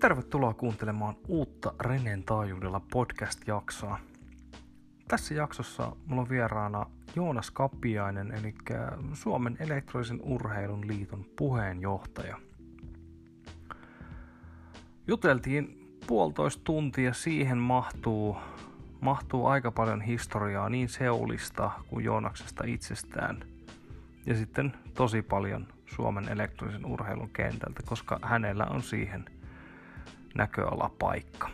Tervetuloa kuuntelemaan uutta Renen taajuudella podcast-jaksoa. Tässä jaksossa mulla on vieraana Joonas Kapiainen, eli Suomen elektronisen urheilun liiton puheenjohtaja. Juteltiin puolitoista tuntia, siihen mahtuu, mahtuu aika paljon historiaa niin Seulista kuin Joonaksesta itsestään. Ja sitten tosi paljon Suomen elektronisen urheilun kentältä, koska hänellä on siihen näköalapaikka.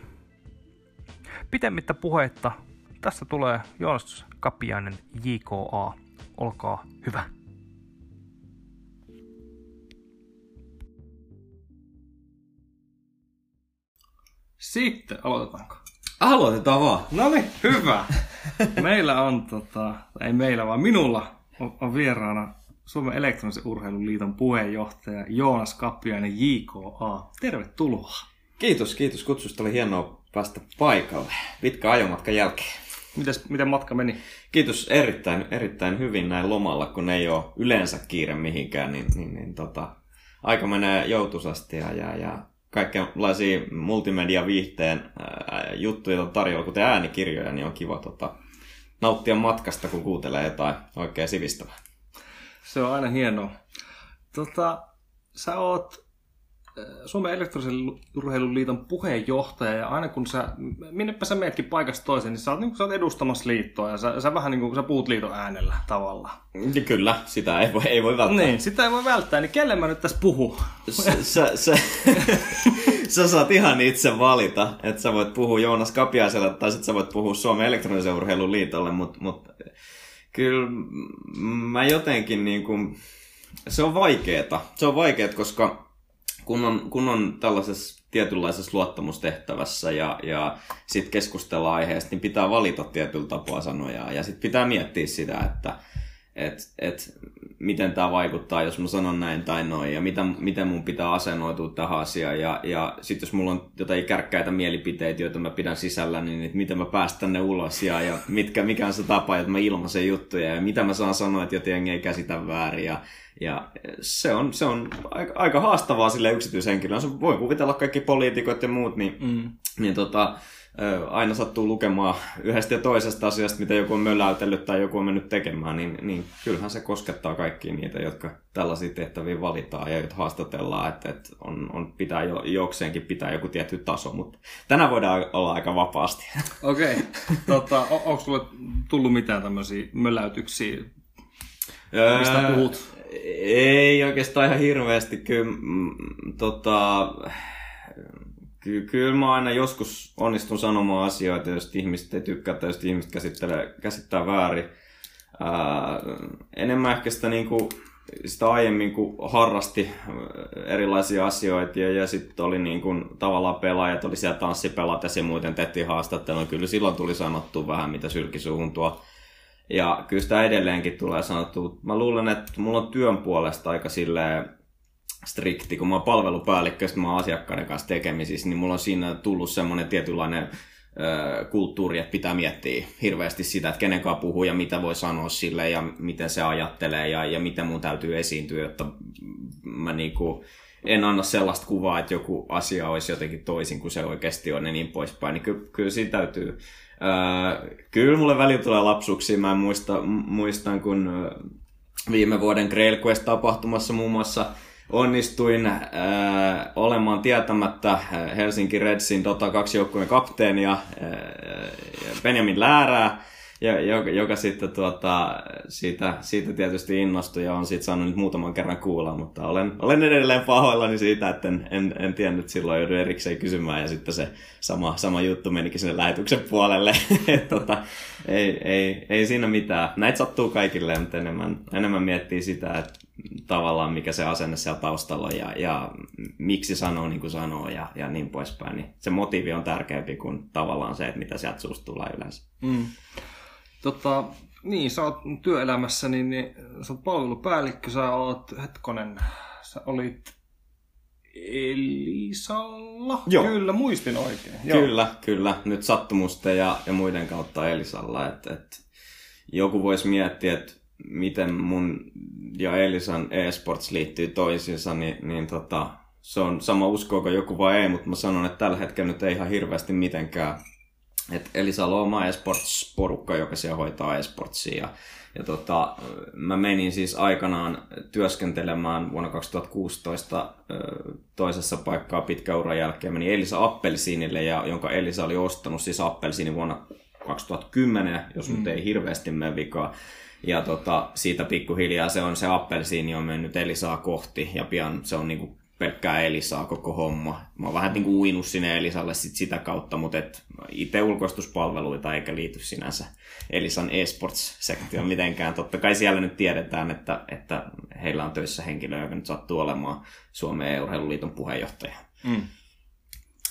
Pitemmittä puhetta, tässä tulee Joonas Kapiainen JKA. Olkaa hyvä. Sitten aloitetaanko? Aloitetaan vaan. No niin, hyvä. Meillä on, tota, ei meillä vaan minulla on, on vieraana Suomen elektronisen urheilun liiton puheenjohtaja Joonas Kapiainen JKA. Tervetuloa. Kiitos, kiitos kutsusta. Oli hienoa päästä paikalle. Pitkä ajomatkan jälkeen. Mites, miten matka meni? Kiitos erittäin, erittäin hyvin näin lomalla, kun ei ole yleensä kiire mihinkään, niin, niin, niin tota, aika menee joutusasti ja, ja, ja kaikenlaisia multimedia-viihteen ää, juttuja on tarjolla, kuten äänikirjoja, niin on kiva tota, nauttia matkasta, kun kuuntelee jotain oikein sivistävää. Se on aina hienoa. Tota, sä oot Suomen elektronisen urheilun liiton puheenjohtaja ja aina kun sä, minnepä sä meetkin paikasta toiseen, niin sä oot, niin kuin, sä oot edustamassa liittoa ja sä, sä vähän niin kuin, sä puhut liiton äänellä tavallaan. Ja kyllä, sitä ei voi, ei voi välttää. Niin, sitä ei voi välttää, niin kelle mä nyt tässä puhun? Sä, sä, sä, sä saat ihan itse valita, että sä voit puhua Joonas Kapiaiselle tai sitten sä voit puhua Suomen elektronisen urheilun liitolle, mutta mut, kyllä mä jotenkin niin kuin, se on vaikeeta. Se on vaikeet, koska kun on, kun on tällaisessa tietynlaisessa luottamustehtävässä ja, ja sitten keskustellaan aiheesta, niin pitää valita tietyllä tapaa sanoja. Ja sitten pitää miettiä sitä, että et, et, miten tämä vaikuttaa, jos mä sanon näin tai noin, ja mitä, miten mun pitää asennoitua tähän asiaan. Ja, ja sitten jos mulla on jotain kärkkäitä mielipiteitä, joita mä pidän sisällä, niin et miten mä päästän ne ulos, ja, ja mitkä, mikä on se tapa, että mä ilmaisen juttuja, ja mitä mä saan sanoa, että jotenkin ei käsitä väärin. Ja, ja se on, se on aika, aika haastavaa sille yksityishenkilölle. Voi kuvitella kaikki poliitikot ja muut, niin, mm. niin tota, aina sattuu lukemaan yhdestä ja toisesta asiasta, mitä joku on mölläytellyt tai joku on mennyt tekemään, niin, niin kyllähän se koskettaa kaikkia niitä, jotka tällaisia tehtäviä valitaan ja joita haastatellaan, että, että on, on pitää jo, jokseenkin pitää joku tietty taso, mutta tänään voidaan olla aika vapaasti. Okei. Okay. Tota, on, onko sulle tullut mitään tämmöisiä mölläytyksiä? Mistä puhut? Ei oikeastaan ihan hirveästi. Kyllä, mm, tota, Ky- kyllä mä aina joskus onnistun sanomaan asioita, jos ihmiset ei tykkää tai jos ihmiset käsittelee, käsittää väärin. Ää, enemmän ehkä sitä, niin kuin, sitä aiemmin, kun harrasti erilaisia asioita ja, ja sitten oli niin kuin, tavallaan pelaajat, oli siellä tanssipelat ja muuten tehtiin haastattelua. Kyllä silloin tuli sanottu vähän, mitä sylkisuuhun tuo. Ja kyllä sitä edelleenkin tulee sanottu. Mä luulen, että mulla on työn puolesta aika silleen strikti, kun mä oon palvelupäällikkö, mä oon asiakkaiden kanssa tekemisissä, niin mulla on siinä tullut semmoinen tietynlainen kulttuuri, että pitää miettiä hirveästi sitä, että kenen kanssa puhuu ja mitä voi sanoa sille ja miten se ajattelee ja, ja miten mun täytyy esiintyä, jotta mä niinku, en anna sellaista kuvaa, että joku asia olisi jotenkin toisin kuin se oikeasti on ja niin poispäin. Niin ky- kyllä siinä täytyy... Öö, kyllä mulle välillä tulee lapsuksia. Mä muista, muistan, kun viime vuoden Grail Quest-tapahtumassa muun muassa onnistuin äh, olemaan tietämättä Helsinki Redsin Dota 2 joukkueen kapteenia äh, Benjamin Läärää, joka, joka sitten tuota, siitä, siitä tietysti innostui ja on sitten saanut nyt muutaman kerran kuulla, mutta olen, olen edelleen pahoillani siitä, että en, en, en tiennyt silloin joudun erikseen kysymään ja sitten se sama, sama juttu menikin sinne lähetyksen puolelle. tota, ei, ei, ei siinä mitään. Näitä sattuu kaikille, mutta enemmän, enemmän miettii sitä, että tavallaan mikä se asenne siellä taustalla ja, ja miksi sanoo niin kuin sanoo ja, ja niin poispäin. Niin se motiivi on tärkeämpi kuin tavallaan se, että mitä sieltä suusta tulee yleensä. Mm. Tota, niin, sä oot työelämässä, niin, niin sä oot palvelupäällikkö, sä oot, hetkonen, sä olit Elisalla? Joo. Kyllä, muistin oikein. Joo. Kyllä, kyllä. Nyt sattumusten ja, ja muiden kautta Elisalla. Et, et, joku voisi miettiä, että miten mun ja Elisan eSports liittyy toisiinsa, niin, niin tota, se on sama uskoako joku vai ei, mutta mä sanon, että tällä hetkellä nyt ei ihan hirveästi mitenkään. Et Elisalo on oma esports-porukka, joka siellä hoitaa esportsia. Ja, ja tota, mä menin siis aikanaan työskentelemään vuonna 2016 toisessa paikkaa pitkä uran jälkeen. Meni Elisa Appelsiinille, ja, jonka Elisa oli ostanut siis Appelsiinin vuonna 2010, jos mm. nyt ei hirveästi mene vikaa. Ja tota, siitä pikkuhiljaa se on se appelsiini on mennyt Elisaa kohti ja pian se on niinku pelkkää Elisaa koko homma. Mä oon vähän niin kuin uinut sinne Elisalle sit sitä kautta, mutta et itse ulkoistuspalveluita eikä liity sinänsä Elisan esports-sektioon mitenkään. Totta kai siellä nyt tiedetään, että, että heillä on töissä henkilö, joka nyt sattuu olemaan Suomen Urheiluliiton puheenjohtaja. Mm.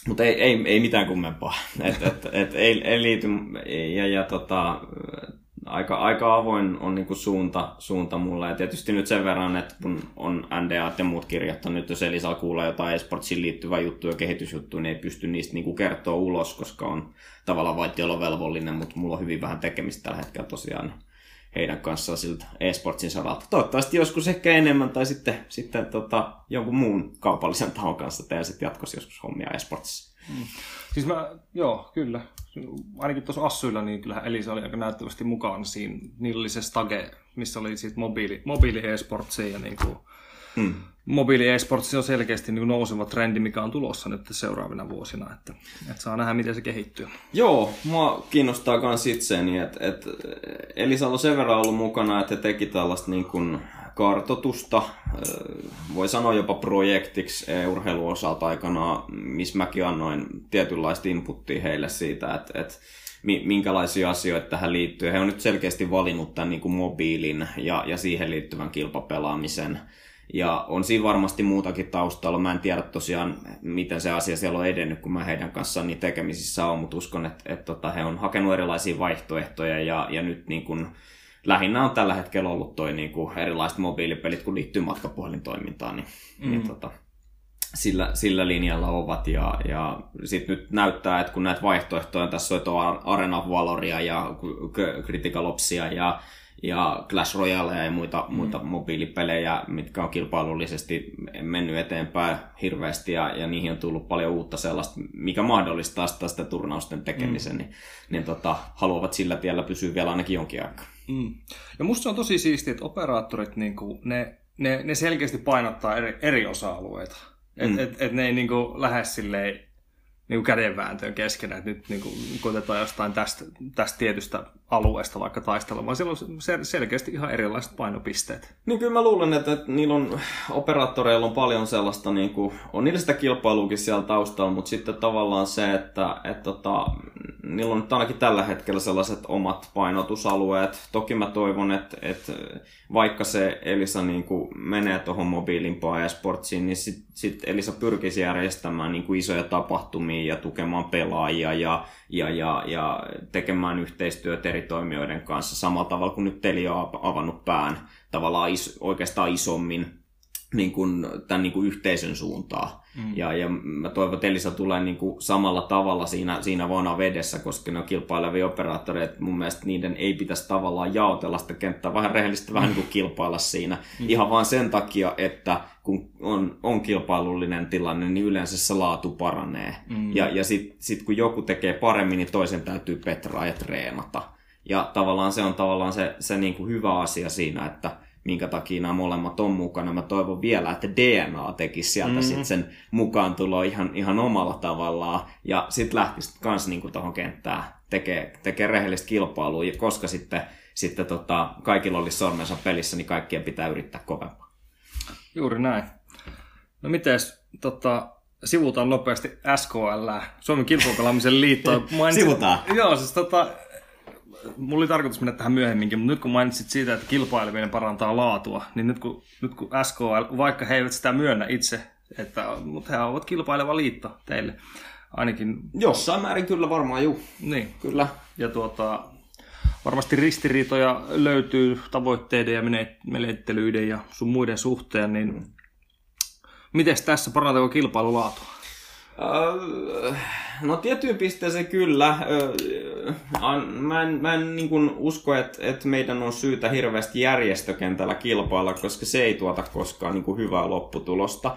Mutta ei, ei, ei mitään kummempaa. Et, et, et, ei, ei liity. Ja, ja tota, aika, aika avoin on niin kuin suunta, suunta mulle. Ja tietysti nyt sen verran, että kun on NDA ja muut kirjoittanut, jos Elisa kuulee jotain esportsiin liittyvää juttuja ja kehitysjuttuja, niin ei pysty niistä niin kuin kertoa ulos, koska on tavallaan velvollinen, mutta mulla on hyvin vähän tekemistä tällä hetkellä tosiaan heidän kanssaan siltä esportsin saralta. Toivottavasti joskus ehkä enemmän tai sitten, sitten tota, jonkun muun kaupallisen tahon kanssa tehdä sitten jatkossa joskus hommia esportsissa. Mm. Siis mä, joo, kyllä. Ainakin tuossa Assuilla, niin kyllähän Elisa oli aika näyttävästi mukaan siinä. Niillä oli se stage, missä oli sitten mobiili, mobiili e-sportsia ja niin kuin, mm. mobiili e-sportsi on selkeästi niin nouseva trendi, mikä on tulossa nyt seuraavina vuosina, että, että saa nähdä, miten se kehittyy. Joo, mua kiinnostaa myös itseäni, että, että Elisa on sen verran ollut mukana, että teki tällaista niin kuin kartotusta, voi sanoa jopa projektiksi urheiluosalta aikanaan, missä mäkin annoin tietynlaista inputtia heille siitä, että, että minkälaisia asioita tähän liittyy. He on nyt selkeästi valinnut tämän niin kuin mobiilin ja, ja siihen liittyvän kilpapelaamisen. Ja on siinä varmasti muutakin taustalla. Mä en tiedä tosiaan, miten se asia siellä on edennyt, kun mä heidän kanssaan niin tekemisissä on, mutta uskon, että, että, että tota, he on hakenut erilaisia vaihtoehtoja ja, ja nyt niin kuin, lähinnä on tällä hetkellä ollut toi niin kuin erilaiset mobiilipelit, kun liittyy matkapuhelintoimintaan, niin, mm. niin tota, sillä, sillä linjalla ovat. Ja, ja sitten nyt näyttää, että kun näitä vaihtoehtoja, tässä on Arena Valoria ja Critical Opsia ja, ja Clash Royale ja muita, mm. muita mobiilipelejä, mitkä on kilpailullisesti mennyt eteenpäin hirveästi ja, ja niihin on tullut paljon uutta sellaista, mikä mahdollistaa sitä, sitä turnausten tekemisen, mm. niin, niin tota, haluavat sillä tiellä pysyä vielä ainakin jonkin aikaa. Mm. Ja musta se on tosi siistiä, että operaattorit, niin kuin, ne, ne, ne selkeästi painottaa eri, eri osa-alueita. Mm. Että et, et ne ei niin kuin, lähde silleen niin kuin kädenvääntöön keskenään, että nyt niin kuin, koitetaan jostain tästä, tästä tietystä alueesta vaikka taistella, vaan siellä on selkeästi ihan erilaiset painopisteet. Niin kyllä mä luulen, että, että niillä on, operaattoreilla on paljon sellaista, niin kuin, on niillä sitä kilpailuakin siellä taustalla, mutta sitten tavallaan se, että, että tota, niillä on nyt ainakin tällä hetkellä sellaiset omat painotusalueet. Toki mä toivon, että, että vaikka se Elisa niin kuin menee tuohon mobiilimpaan ja sportsiin, niin sitten sit Elisa pyrkisi järjestämään niin kuin isoja tapahtumia ja tukemaan pelaajia ja, ja, ja, ja tekemään yhteistyötä eri toimijoiden kanssa samalla tavalla kuin nyt Telia on avannut pään tavallaan is, oikeastaan isommin niin kuin, tämän niin kuin yhteisön suuntaan. Mm. Ja, ja mä toivon, että Elisa tulee niin kuin samalla tavalla siinä, siinä vana vedessä, koska ne on kilpailevia operaattoreita. Mun mielestä niiden ei pitäisi tavallaan jaotella sitä kenttää, vähän rehellisesti vähän niin kuin kilpailla siinä. Mm. Ihan vaan sen takia, että kun on, on kilpailullinen tilanne, niin yleensä se laatu paranee. Mm. Ja, ja sitten sit kun joku tekee paremmin, niin toisen täytyy petraa ja treenata. Ja tavallaan se on tavallaan se, se niin kuin hyvä asia siinä, että minkä takia nämä molemmat on mukana. Mä toivon vielä, että DNA tekisi sieltä mm-hmm. sit sen mukaan tulo ihan, ihan omalla tavallaan. Ja sitten lähtisi kans niinku tuohon kenttään tekee, tekee rehellistä kilpailua, koska sitten, sitten tota, kaikilla olisi sormensa pelissä, niin kaikkien pitää yrittää kovempaa. Juuri näin. No mites, tota, sivutaan nopeasti SKL, Suomen kilpailupelaamisen liitto. Sivutaan. Joo, siis tota, mulla oli tarkoitus mennä tähän myöhemminkin, mutta nyt kun mainitsit siitä, että kilpaileminen parantaa laatua, niin nyt kun, nyt kun SKL, vaikka he eivät sitä myönnä itse, että, mutta he ovat kilpaileva liitto teille, ainakin... Jossain määrin kyllä varmaan, juu. Niin. Kyllä. Ja tuota, varmasti ristiriitoja löytyy tavoitteiden ja menettelyiden ja sun muiden suhteen, niin mm. miten tässä parantaako kilpailulaatua? Äh, no tiettyyn pisteeseen kyllä. Mä en, mä en niin kuin usko, että, että meidän on syytä hirveästi järjestökentällä kilpailla, koska se ei tuota koskaan niin kuin hyvää lopputulosta.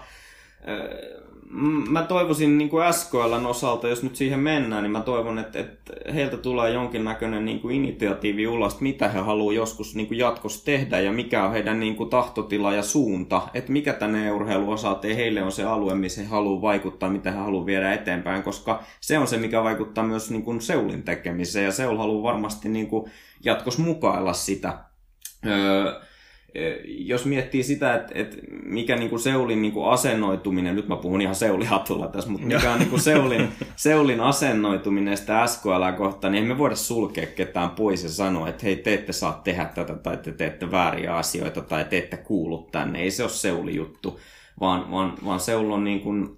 Mä toivoisin niin kuin SKLn osalta, jos nyt siihen mennään, niin mä toivon, että, että heiltä tulee jonkinnäköinen niin kuin initiatiivi ulos, mitä he haluaa joskus niin kuin jatkossa tehdä ja mikä on heidän niin kuin tahtotila ja suunta, että mikä tänne urheiluosalta heille on se alue, missä he haluaa vaikuttaa, mitä he haluaa viedä eteenpäin, koska se on se, mikä vaikuttaa myös niin kuin Seulin tekemiseen ja Seul haluaa varmasti niin kuin jatkossa mukailla sitä. Öö, jos miettii sitä, että, että mikä niin kuin Seulin niin kuin asennoituminen, nyt mä puhun ihan Seulihatulla tässä, mutta mikä on niin kuin Seulin, Seulin asennoituminen sitä SKL kohtaan, niin emme me voida sulkea ketään pois ja sanoa, että hei, te ette saa tehdä tätä, tai te teette vääriä asioita, tai te ette kuulu tänne. Ei se ole Seuli juttu, vaan, vaan, vaan Seul on niin kuin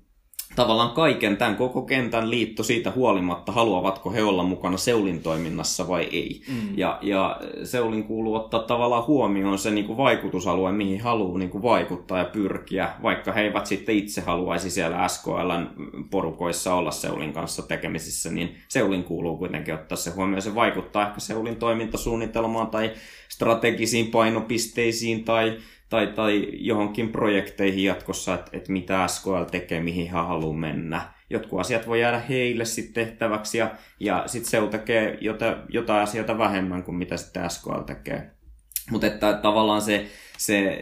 tavallaan kaiken tämän koko kentän liitto siitä huolimatta, haluavatko he olla mukana Seulin toiminnassa vai ei. Mm. Ja, ja Seulin kuuluu ottaa tavallaan huomioon se niin kuin vaikutusalue, mihin haluaa niin kuin vaikuttaa ja pyrkiä, vaikka he eivät sitten itse haluaisi siellä SKLn porukoissa olla Seulin kanssa tekemisissä, niin Seulin kuuluu kuitenkin ottaa se huomioon. Se vaikuttaa ehkä Seulin toimintasuunnitelmaan tai strategisiin painopisteisiin tai tai, tai johonkin projekteihin jatkossa, että, että mitä SKL tekee, mihin hän haluaa mennä. Jotkut asiat voi jäädä heille sitten tehtäväksi ja, ja sitten se tekee jota, jotain asioita vähemmän kuin mitä sitten SKL tekee. Mutta että tavallaan se, se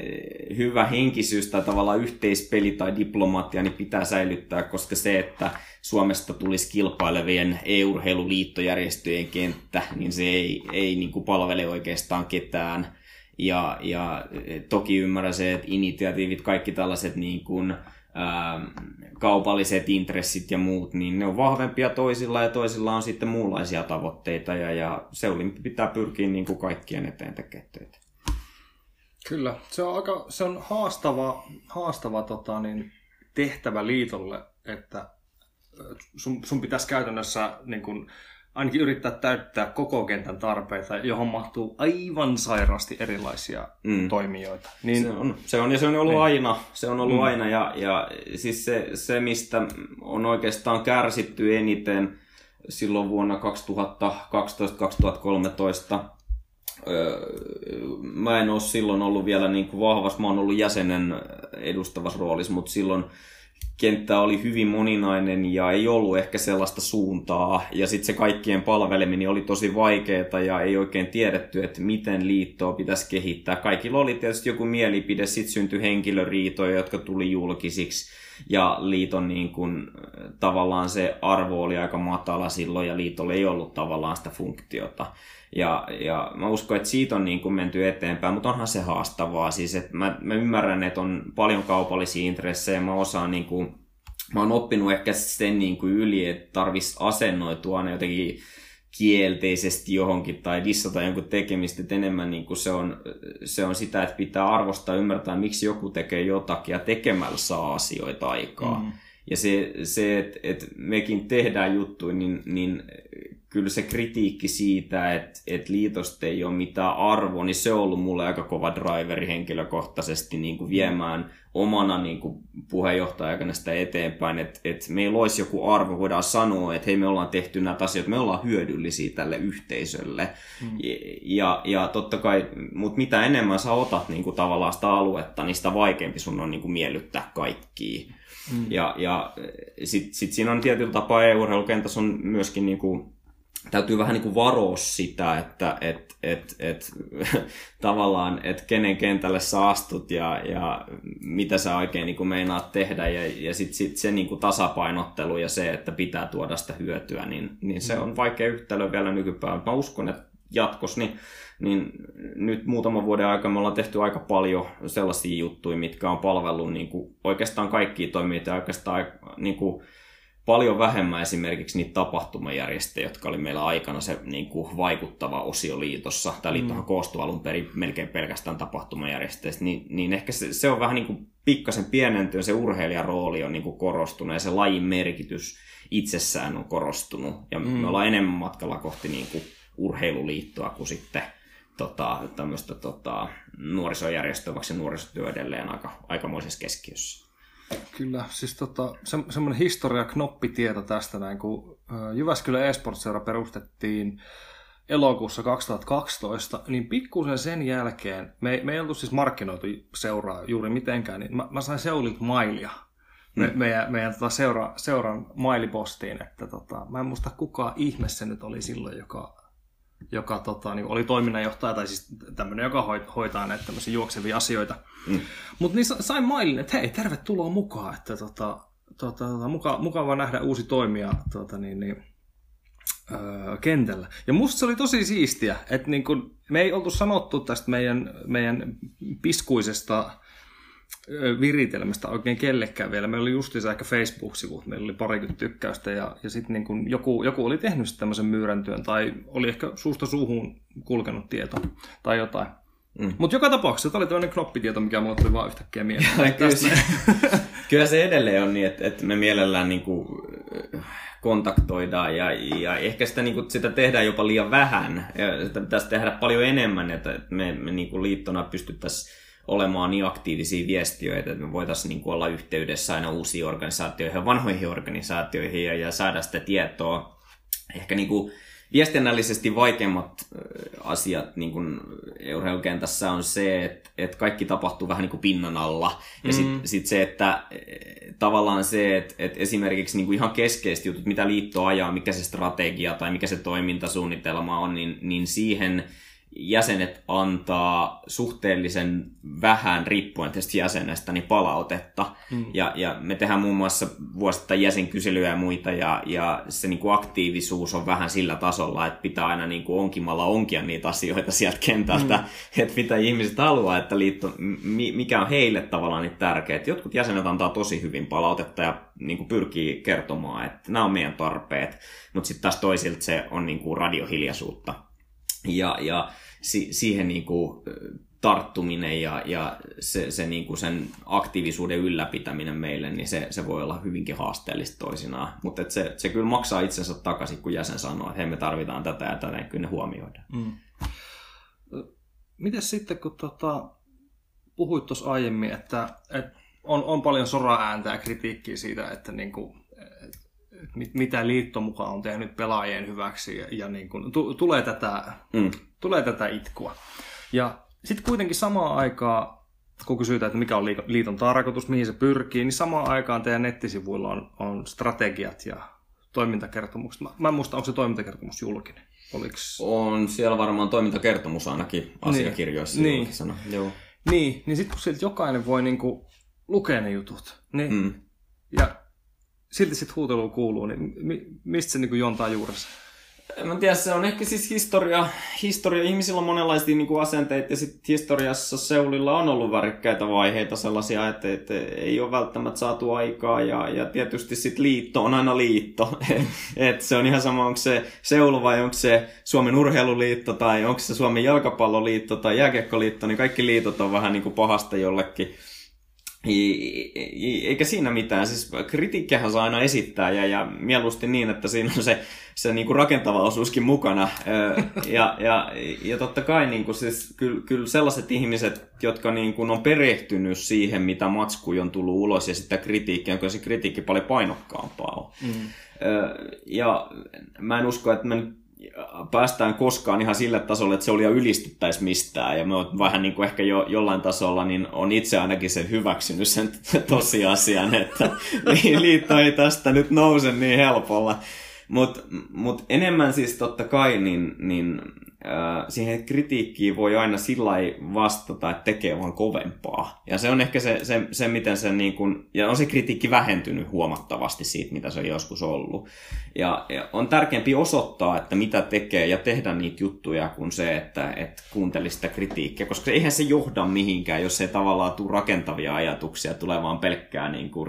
hyvä henkisyys tai tavallaan yhteispeli tai diplomatia niin pitää säilyttää, koska se, että Suomesta tulisi kilpailevien EU-urheiluliittojärjestöjen kenttä, niin se ei, ei niin kuin palvele oikeastaan ketään ja, ja toki ymmärrän se, että initiatiivit, kaikki tällaiset niin kuin, ää, kaupalliset intressit ja muut, niin ne on vahvempia toisilla ja toisilla on sitten muunlaisia tavoitteita ja, ja Seulin pitää pyrkiä niin kuin kaikkien eteen tekemään töitä. Kyllä, se on aika se on haastava, haastava tota, niin, tehtävä liitolle, että sun, sun pitäisi käytännössä niin kuin, ainakin yrittää täyttää koko kentän tarpeita, johon mahtuu aivan sairaasti erilaisia mm. toimijoita. Niin, se, on, se on, ja se on ollut niin. aina, se on ollut mm. aina, ja, ja siis se, se, mistä on oikeastaan kärsitty eniten silloin vuonna 2012-2013, mä en ole silloin ollut vielä niin kuin vahvassa, mä oon ollut jäsenen edustavassa roolissa, mutta silloin kenttä oli hyvin moninainen ja ei ollut ehkä sellaista suuntaa. Ja sitten se kaikkien palveleminen oli tosi vaikeaa ja ei oikein tiedetty, että miten liittoa pitäisi kehittää. Kaikilla oli tietysti joku mielipide, sitten syntyi henkilöriitoja, jotka tuli julkisiksi. Ja liiton niin kun, tavallaan se arvo oli aika matala silloin ja liitolla ei ollut tavallaan sitä funktiota. Ja, ja mä uskon, että siitä on niin kuin menty eteenpäin, mutta onhan se haastavaa. Siis, että mä, mä ymmärrän, että on paljon kaupallisia intressejä, mä osaan niin kuin, mä oon oppinut ehkä sen niin kuin yli, että tarvitsisi asennoitua aina jotenkin kielteisesti johonkin tai dissata jonkun tekemistä, että enemmän niin kuin se, on, se on sitä, että pitää arvostaa ymmärtää, miksi joku tekee jotakin ja tekemällä saa asioita aikaa. Mm. Ja se, se että, että mekin tehdään juttuja, niin, niin kyllä se kritiikki siitä, että, että liitosta ei ole mitään arvoa, niin se on ollut mulle aika kova driveri henkilökohtaisesti niin kuin viemään omana niin kuin puheenjohtajana sitä eteenpäin, että, että meillä olisi joku arvo, voidaan sanoa, että hei me ollaan tehty näitä asioita, me ollaan hyödyllisiä tälle yhteisölle. Mm. Ja, ja totta kai, mutta mitä enemmän sä otat niin kuin tavallaan sitä aluetta, niin sitä vaikeampi sun on niin kuin miellyttää kaikkia. Mm. Ja, ja sitten sit siinä on tietyllä tapaa EU-urheilukentässä on myöskin niin kuin täytyy vähän niin kuin varoa sitä, että et, et, et, tavallaan, että kenen kentälle sä astut ja, ja mitä sä oikein niin kuin meinaat tehdä ja, ja sitten sit se niin kuin tasapainottelu ja se, että pitää tuoda sitä hyötyä, niin, niin se on vaikea yhtälö vielä nykypäivänä. Mä uskon, että jatkos, niin, niin nyt muutaman vuoden aikana me ollaan tehty aika paljon sellaisia juttuja, mitkä on palvellut niin kuin oikeastaan kaikkia toimijoita oikeastaan niin kuin paljon vähemmän esimerkiksi niitä tapahtumajärjestöjä, jotka oli meillä aikana se niin kuin vaikuttava osio liitossa. Tämä liittohan mm. koostuu alun perin melkein pelkästään tapahtumajärjestöistä, niin, niin ehkä se, se on vähän niin kuin pikkasen pienentynyt, se urheilijan rooli on niin kuin korostunut ja se lajin merkitys itsessään on korostunut. Ja mm. me ollaan enemmän matkalla kohti niin kuin urheiluliittoa kuin sitten tota, tämmöistä tota, nuorisojärjestöä, vaikka se nuorisotyö edelleen aika, aikamoisessa keskiössä. Kyllä, siis tota, se, semmoinen historia knoppitieto tästä näin, kun Jyväskylän eSports-seura perustettiin elokuussa 2012, niin pikkusen sen jälkeen, me, me ei oltu siis markkinoitu seuraa juuri mitenkään, niin mä, mä sain Seulilta mailia, me, meidän, meidän tota seura, seuran mailipostiin, että tota, mä en muista kuka ihme se nyt oli silloin, joka, joka tota, niin oli toiminnanjohtaja tai siis tämmöinen, joka hoitaa näitä tämmöisiä juoksevia asioita. Mm. Mutta niin sain mailin, että hei, tervetuloa mukaan, että tota, tota, tota, muka, mukava nähdä uusi toimija tota, niin, niin, öö, kentällä. Ja musta se oli tosi siistiä, että niin kun, me ei oltu sanottu tästä meidän, meidän piskuisesta viritelmästä oikein kellekään vielä. Meillä oli justiinsa ehkä Facebook-sivut, meillä oli parikymmentä tykkäystä ja, ja sitten niin joku, joku oli tehnyt tämmöisen myyräntyön tai oli ehkä suusta suuhun kulkenut tieto tai jotain. Mm. Mutta joka tapauksessa tämä oli tämmöinen knoppitieto, mikä mulle tuli vaan yhtäkkiä mieleen. kyllä, se, kyllä se edelleen on niin, että, että me mielellään niin kuin kontaktoidaan ja, ja ehkä sitä, niin kuin, sitä tehdään jopa liian vähän. Ja sitä pitäisi tehdä paljon enemmän, että me, me niin kuin liittona pystyttäisiin olemaan niin aktiivisia viestiöitä, että me voitaisiin niin kuin olla yhteydessä aina uusiin organisaatioihin ja vanhoihin organisaatioihin ja, ja saada sitä tietoa. Ehkä niin kuin viestinnällisesti vaikeimmat asiat niin kuin urheilukentässä on se, että, että kaikki tapahtuu vähän niin kuin pinnan alla. Ja sitten mm. sit se, että e, tavallaan se, että, että esimerkiksi niin kuin ihan keskeiset jutut, mitä liitto ajaa, mikä se strategia tai mikä se toimintasuunnitelma on, niin, niin siihen – jäsenet antaa suhteellisen vähän riippuen tästä jäsenestä niin palautetta. Mm. Ja, ja me tehdään muun muassa vuosittain jäsenkyselyjä ja muita, ja, ja se niin kuin aktiivisuus on vähän sillä tasolla, että pitää aina niin kuin onkimalla onkia niitä asioita sieltä kentältä, mm. että mitä ihmiset haluaa, että liitto, mikä on heille tavallaan niin tärkeää. Jotkut jäsenet antaa tosi hyvin palautetta ja niin kuin pyrkii kertomaan, että nämä on meidän tarpeet, mutta sitten taas toisilta se on niin kuin radiohiljaisuutta ja, ja si, siihen niin kuin tarttuminen ja, ja se, se niin kuin sen aktiivisuuden ylläpitäminen meille, niin se, se voi olla hyvinkin haasteellista toisinaan. Mutta se, se kyllä maksaa itsensä takaisin, kun jäsen sanoo, että hei me tarvitaan tätä ja tätä, kyllä ne huomioidaan. Mm. Miten sitten, kun tota, puhuit tuossa aiemmin, että, että on, on paljon sora-ääntä ja kritiikkiä siitä, että niin kuin, mitä liitto mukaan on tehnyt pelaajien hyväksi ja, ja niin kuin, t- tulee, tätä, mm. tulee tätä itkua. Ja sitten kuitenkin samaan aikaan, kun kysytään, että mikä on liiton tarkoitus, mihin se pyrkii, niin samaan aikaan teidän nettisivuilla on, on strategiat ja toimintakertomukset. Mä, mä en muista, onko se toimintakertomus julkinen? Oliks... On siellä varmaan toimintakertomus ainakin asiakirjoissa. Niin, niin. Joo. niin, niin sitten kun sieltä jokainen voi niinku lukea ne jutut, niin, mm. ja silti sitten huutelu kuuluu, niin mi, mistä se niin juontaa juuressa? Mä tiedä, se on ehkä siis historia. historia. Ihmisillä on monenlaisia niin kuin asenteita ja sitten historiassa Seulilla on ollut värikkäitä vaiheita sellaisia, että, että ei ole välttämättä saatu aikaa ja, ja tietysti sitten liitto on aina liitto. et se on ihan sama, onko se Seulu vai onko se Suomen urheiluliitto tai onko se Suomen jalkapalloliitto tai jääkiekkoliitto, niin kaikki liitot on vähän niin kuin pahasta jollekin eikä siinä mitään. Siis kritiikkihän saa aina esittää ja, ja mieluusti niin, että siinä on se, se niin kuin rakentava osuuskin mukana. Ja, ja, ja totta kai niin kuin siis, kyllä, kyllä sellaiset ihmiset, jotka niin kuin on perehtynyt siihen, mitä matsku on tullut ulos ja sitä kritiikkiä, onko se kritiikki paljon painokkaampaa on. Mm. Ja mä en usko, että mä nyt päästään koskaan ihan sille tasolle, että se oli jo ylistyttäisi mistään. Ja me on vähän niin kuin ehkä jo jollain tasolla, niin on itse ainakin sen hyväksynyt sen tosiasian, että liitto ei tästä nyt nouse niin helpolla. Mutta mut enemmän siis totta kai, niin, niin siihen kritiikkiin voi aina sillä vastata, että tekee vaan kovempaa. Ja se on ehkä se, se, se miten se niin kun, ja on se kritiikki vähentynyt huomattavasti siitä, mitä se on joskus ollut. Ja, ja on tärkeämpi osoittaa, että mitä tekee ja tehdä niitä juttuja kuin se, että, että kuuntelisi sitä kritiikkiä, koska eihän se johda mihinkään, jos ei tavallaan tule rakentavia ajatuksia, tulee vaan pelkkää niin kuin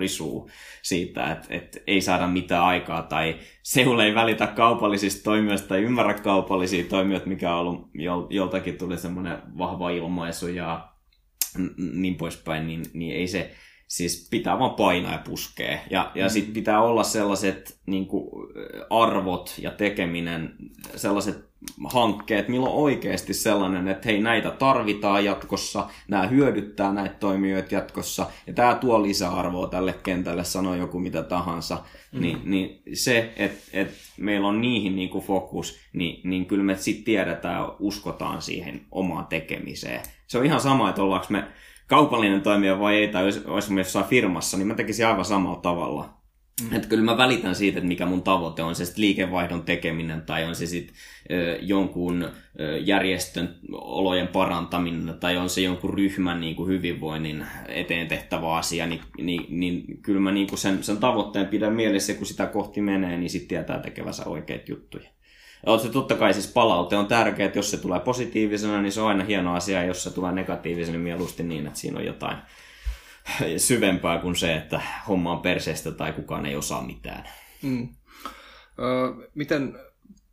siitä, että, että ei saada mitään aikaa tai Seul ei välitä kaupallisista toimijoista tai ymmärrä kaupallisia toimijoita, mikä on ollut, joltakin tuli semmoinen vahva ilmaisu ja niin poispäin, niin, niin ei se, siis pitää vaan painaa ja puskea. Ja, ja mm. sitten pitää olla sellaiset niin kuin, arvot ja tekeminen, sellaiset hankkeet, milloin oikeasti sellainen, että hei näitä tarvitaan jatkossa, nämä hyödyttää näitä toimijoita jatkossa, ja tämä tuo lisäarvoa tälle kentälle, sano joku mitä tahansa, mm. niin, niin se, että et meillä on niihin niinku fokus, niin, niin kyllä me sitten tiedetään, uskotaan siihen omaan tekemiseen. Se on ihan sama, että ollaanko me kaupallinen toimija vai ei, tai olisi, olisi jossain firmassa, niin mä tekisin aivan samalla tavalla. Mm. Että kyllä mä välitän siitä, että mikä mun tavoite on, se sitten liikevaihdon tekeminen tai on se sitten jonkun järjestön olojen parantaminen tai on se jonkun ryhmän niin kuin hyvinvoinnin eteen tehtävä asia, niin, niin, niin kyllä mä niin kuin sen, sen tavoitteen pidän mielessä, kun sitä kohti menee, niin sitten tietää tekevänsä oikeita juttuja. Ja se totta kai siis palaute on tärkeää, että jos se tulee positiivisena, niin se on aina hieno asia, jos se tulee negatiivisena, niin mieluusti niin, että siinä on jotain syvempää kuin se, että homma on perseestä tai kukaan ei osaa mitään. Mm. Öö, miten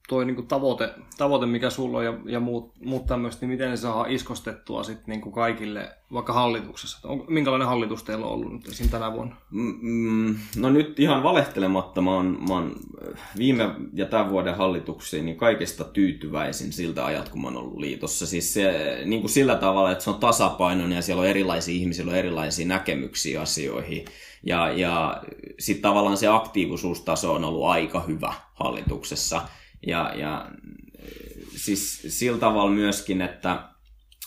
toi niinku tavoite, tavoite, mikä sulla on ja, ja muut, muut tämmöistä, niin miten se saa iskostettua sit niinku kaikille, vaikka hallituksessa? On, minkälainen hallitus teillä on ollut nyt esim. tänä vuonna? Mm, no nyt ihan valehtelematta, mä oon, mä oon viime ja tämän vuoden hallituksiin niin kaikista tyytyväisin siltä ajat, kun mä oon ollut liitossa. Siis se, niin kuin sillä tavalla, että se on tasapainoinen ja siellä on erilaisia ihmisiä, on erilaisia näkemyksiä asioihin. Ja, ja sitten tavallaan se aktiivisuustaso on ollut aika hyvä hallituksessa. Ja, ja siis sillä tavalla myöskin, että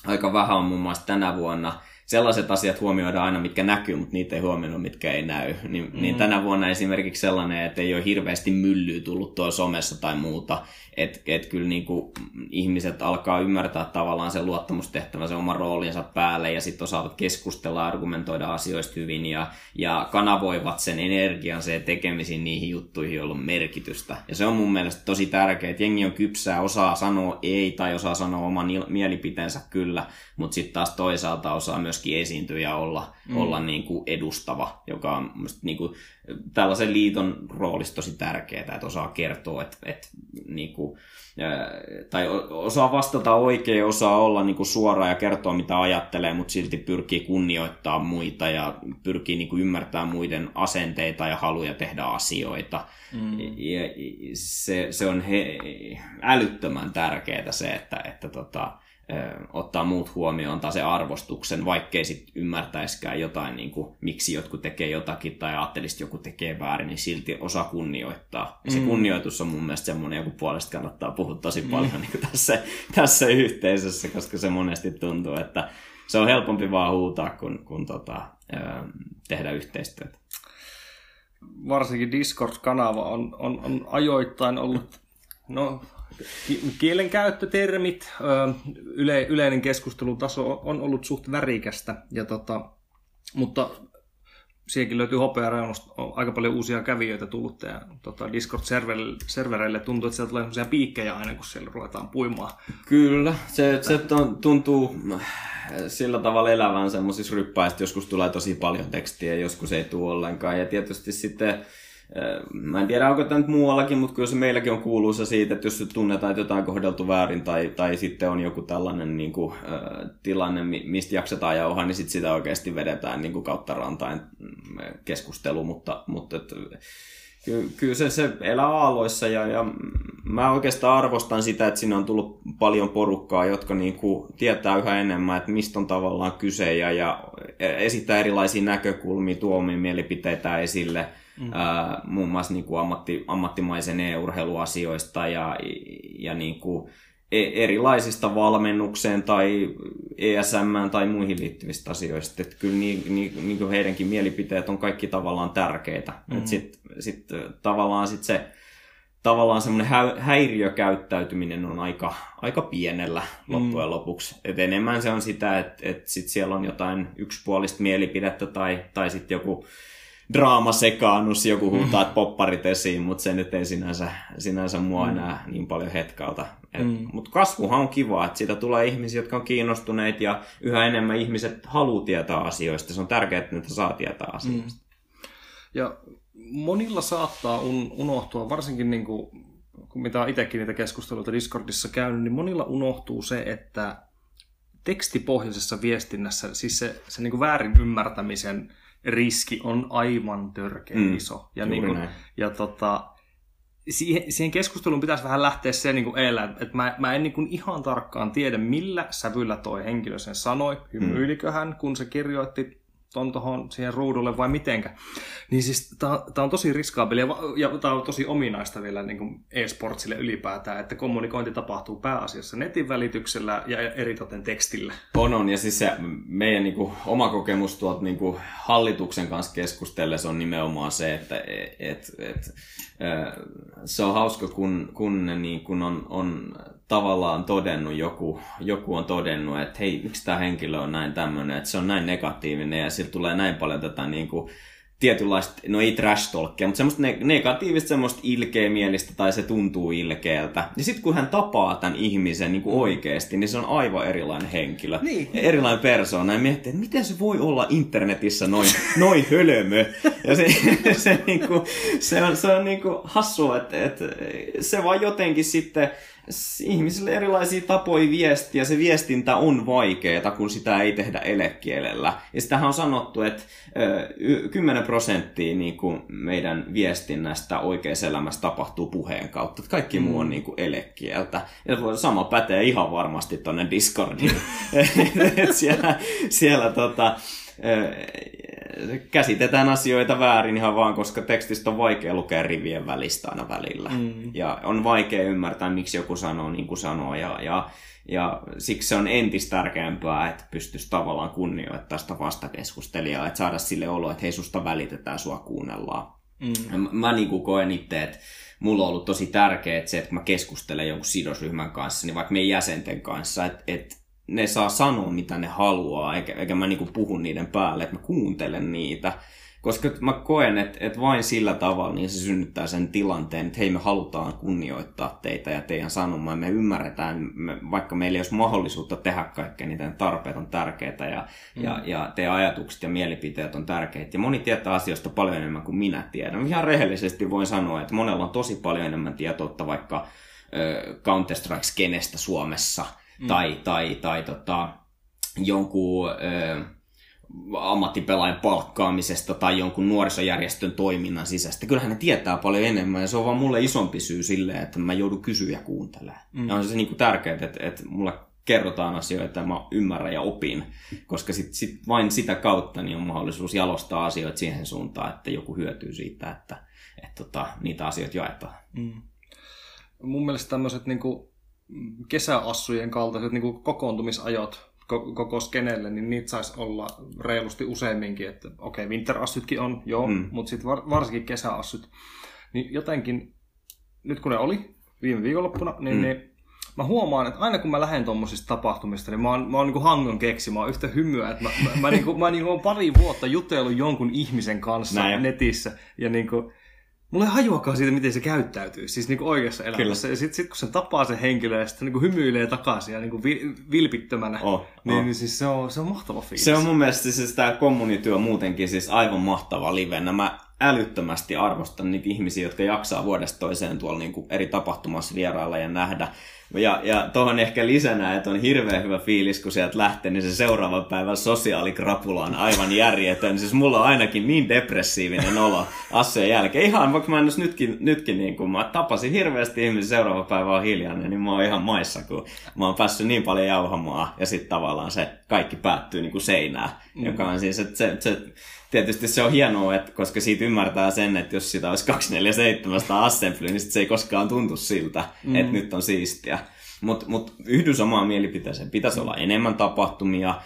aika vähän on muun muassa tänä vuonna sellaiset asiat huomioidaan aina, mitkä näkyy, mutta niitä ei huomioida, mitkä ei näy. Niin, mm. niin tänä vuonna esimerkiksi sellainen, että ei ole hirveästi myllyä tullut tuolla somessa tai muuta, että et kyllä niin kuin ihmiset alkaa ymmärtää tavallaan sen luottamustehtävän, sen oman roolinsa päälle ja sitten osaavat keskustella, argumentoida asioista hyvin ja, ja kanavoivat sen energian, se tekemisiin niihin juttuihin, joilla on merkitystä. Ja se on mun mielestä tosi tärkeää, että jengi on kypsää, osaa sanoa ei tai osaa sanoa oman mielipiteensä kyllä, mutta sitten taas toisaalta osaa myöskin esiintyä ja olla, mm. olla niin kuin edustava, joka on niin kuin tällaisen liiton roolista tosi tärkeää, että osaa kertoa, että, että niin kuin, tai osaa vastata oikein, osaa olla niin kuin suora ja kertoa mitä ajattelee, mutta silti pyrkii kunnioittaa muita ja pyrkii niin kuin ymmärtää muiden asenteita ja haluja tehdä asioita. Mm. Ja se, se on he, älyttömän tärkeää se, että, että tota, ottaa muut huomioon tai se arvostuksen, vaikkei sitten ymmärtäisikään jotain, niin kuin, miksi jotkut tekee jotakin tai ajattelisi, että joku tekee väärin, niin silti osa kunnioittaa. Ja se mm. kunnioitus on mun mielestä semmoinen, joku puolesta kannattaa puhua tosi mm. paljon niin kuin tässä, tässä yhteisössä, koska se monesti tuntuu, että se on helpompi vaan huutaa kuin, kuin tota, tehdä yhteistyötä. Varsinkin Discord-kanava on, on, on ajoittain ollut no, kielenkäyttötermit, yle, yleinen keskustelutaso on ollut suht värikästä, ja tota, mutta sielläkin löytyy hopeareunosta aika paljon uusia kävijöitä tullut ja tota, Discord-servereille tuntuu, että sieltä tulee sellaisia piikkejä aina, kun siellä ruvetaan puimaan. Kyllä, se, se tuntuu sillä tavalla elävän semmoisissa ryppäistä, joskus tulee tosi paljon tekstiä, joskus ei tule ollenkaan. Ja tietysti sitten Mä en tiedä, onko tämä nyt muuallakin, mutta kyllä se meilläkin on kuuluisa siitä, että jos tunnetaan, että jotain kohdeltu väärin tai, tai sitten on joku tällainen niin kuin, tilanne, mistä jaksetaan jauhaa, niin sitten sitä oikeasti vedetään niin kuin kautta rantain mm, keskustelu, mutta, mutta et, ky, kyllä se, se elää aalloissa ja, ja mä oikeastaan arvostan sitä, että sinne on tullut paljon porukkaa, jotka niin kuin tietää yhä enemmän, että mistä on tavallaan kyse ja, ja esittää erilaisia näkökulmia, tuomia mielipiteitä esille – mm. ää, muun muassa niin kuin ammatti, ammattimaisen e-urheiluasioista ja, ja niin kuin e, erilaisista valmennukseen tai ESM tai muihin liittyvistä asioista. Että kyllä niin, niin, niin kuin heidänkin mielipiteet on kaikki tavallaan tärkeitä. Mm. Sitten sit, tavallaan sit se tavallaan semmoinen hä- häiriökäyttäytyminen on aika, aika pienellä loppujen mm. lopuksi. Et enemmän se on sitä, että et sit siellä on jotain yksipuolista mielipidettä tai, tai sitten joku draamasekaannus, joku huutaa mm. popparit esiin, mutta se nyt ei sinänsä, sinänsä mua mm. enää niin paljon hetkalta. Mm. Mutta kasvuhan on kiva, että siitä tulee ihmisiä, jotka on kiinnostuneet ja yhä enemmän ihmiset haluaa tietää asioista. Se on tärkeää, että niitä saa tietää asioista. Mm. Ja monilla saattaa un- unohtua, varsinkin niin kuin, kun mitä itsekin niitä keskusteluita Discordissa käynyt, niin monilla unohtuu se, että tekstipohjaisessa viestinnässä, siis se, se niin kuin väärin ymmärtämisen riski on aivan törkeä mm, iso. Ja, niin kuin, ja tota, siihen, siihen keskusteluun pitäisi vähän lähteä se niin eellä, että mä, mä en niin kuin ihan tarkkaan tiedä, millä sävyllä toi henkilö sen sanoi, hymyilikö hän, kun se kirjoitti ton tohon siihen ruudulle vai mitenkä. Niin siis tämä on tosi riskaabelia ja tämä on tosi ominaista vielä niin kuin e-sportsille ylipäätään, että kommunikointi tapahtuu pääasiassa netin välityksellä ja eritoten tekstillä. On, on. Ja siis se meidän niin kuin, oma kokemus tuolta niin kuin, hallituksen kanssa keskustellessa on nimenomaan se, että et, et, se on hauska, kun, kun ne niin kun on, on tavallaan todennut, joku, joku on todennut, että hei, miksi tämä henkilö on näin tämmöinen, että se on näin negatiivinen ja sillä tulee näin paljon tätä niin kuin, tietynlaista, no ei trash talkia, mutta semmoista negatiivista, semmoista ilkeämielistä tai se tuntuu ilkeältä. Ja sitten kun hän tapaa tämän ihmisen niin kuin mm. oikeasti, niin se on aivan erilainen henkilö. Niin. Erilainen persoona. Ja miettii, että miten se voi olla internetissä noin, noin hölmö. Ja se, se, niin kuin, se on, se on niin kuin hassua, että, että se vaan jotenkin sitten ihmisille erilaisia tapoja viestiä. Se viestintä on vaikeaa, kun sitä ei tehdä elekielellä. Ja sitähän on sanottu, että 10 prosenttia niin kuin meidän viestinnästä oikeassa elämässä tapahtuu puheen kautta. Kaikki muu on mm. niin kuin elekieltä. Ja sama pätee ihan varmasti tuonne Discordiin. siellä, siellä tota, käsitetään asioita väärin ihan vaan, koska tekstistä on vaikea lukea rivien välistä aina välillä. Mm. Ja on vaikea ymmärtää, miksi joku sanoo niin kuin sanoo. Ja, ja, ja siksi se on entistä tärkeämpää, että pystyisi tavallaan kunnioittamaan sitä vastakeskustelijaa, että saada sille olo, että hei, susta välitetään, sua kuunnellaan. Mm. Mä, mä niin kuin koen itse, että mulla on ollut tosi tärkeää se, että mä keskustelen jonkun sidosryhmän kanssa, niin vaikka meidän jäsenten kanssa, että, että ne saa sanoa, mitä ne haluaa, eikä, eikä mä niinku puhu niiden päälle, että mä kuuntelen niitä. Koska mä koen, että, että vain sillä tavalla niin se synnyttää sen tilanteen, että hei me halutaan kunnioittaa teitä ja teidän sanomaa. Me ymmärretään, me, vaikka meillä ei olisi mahdollisuutta tehdä kaikkea, niin teidän tarpeet on tärkeitä ja, mm. ja, ja teidän ajatukset ja mielipiteet on tärkeitä. Ja moni tietää asioista paljon enemmän kuin minä tiedän. Ihan rehellisesti voin sanoa, että monella on tosi paljon enemmän tietoutta vaikka Counter-Strike-skenestä Suomessa – mm. tai, tai, tai tota, jonkun ö, ammattipelaajan palkkaamisesta tai jonkun nuorisojärjestön toiminnan sisästä. Kyllähän ne tietää paljon enemmän ja se on vaan mulle isompi syy sille, että mä joudun kysyä ja kuuntelemaan. Mm. Ja on se niin tärkeää, että, että mulle kerrotaan asioita ja mä ymmärrän ja opin, koska sit, sit vain sitä kautta niin on mahdollisuus jalostaa asioita siihen suuntaan, että joku hyötyy siitä, että, että tota, niitä asioita jaetaan. Mm. Mun mielestä tämmöiset niin kesäassujen kaltaiset niin kuin kokoontumisajot koko skenelle, niin niitä saisi olla reilusti useamminkin. Että okei, okay, winterassytkin on, joo, mm. mutta sitten var, varsinkin kesäassyt. Niin jotenkin, nyt kun ne oli viime viikonloppuna, niin, mm. niin mä huomaan, että aina kun mä lähden tuommoisista tapahtumista, niin mä oon, mä oon niin hangon keksi, mä oon yhtä hymyä, että mä, mä, mä, niin kuin, mä niin kuin pari vuotta jutellut jonkun ihmisen kanssa Näin. netissä, ja niin kuin, Mulla ei hajuakaan siitä, miten se käyttäytyy, siis niin oikeassa elämässä. Kyllä. Ja sitten sit, kun se tapaa sen henkilö ja sitten niin hymyilee takaisin ja niin vi, vilpittömänä, oh, niin, oh. niin siis se on, se on mahtava fiilis. Se on mun mielestä siis tämä kommunityö muutenkin siis aivan mahtava live. Mä älyttömästi arvostan niitä ihmisiä, jotka jaksaa vuodesta toiseen tuolla niin kuin eri tapahtumassa vierailla ja nähdä ja, ja tuohon ehkä lisänä, että on hirveän hyvä fiilis, kun sieltä lähtee, niin se seuraavan päivän sosiaalikrapula on aivan järjetön. Siis mulla on ainakin niin depressiivinen olo asseen jälkeen. Ihan vaikka mä en nytkin, nytkin niin kun mä tapasin hirveästi ihmisiä seuraava päivä on hiljainen, niin mä oon ihan maissa, kun mä oon päässyt niin paljon jauhamaan. Ja sitten tavallaan se kaikki päättyy niin kuin seinään, mm. joka on siis, että se, se tietysti se on hienoa, että koska siitä ymmärtää sen, että jos sitä olisi 247 assembly, niin sit se ei koskaan tuntu siltä, mm. että nyt on siistiä. Mutta mut yhdyn samaan mielipiteeseen. Pitäisi olla enemmän tapahtumia,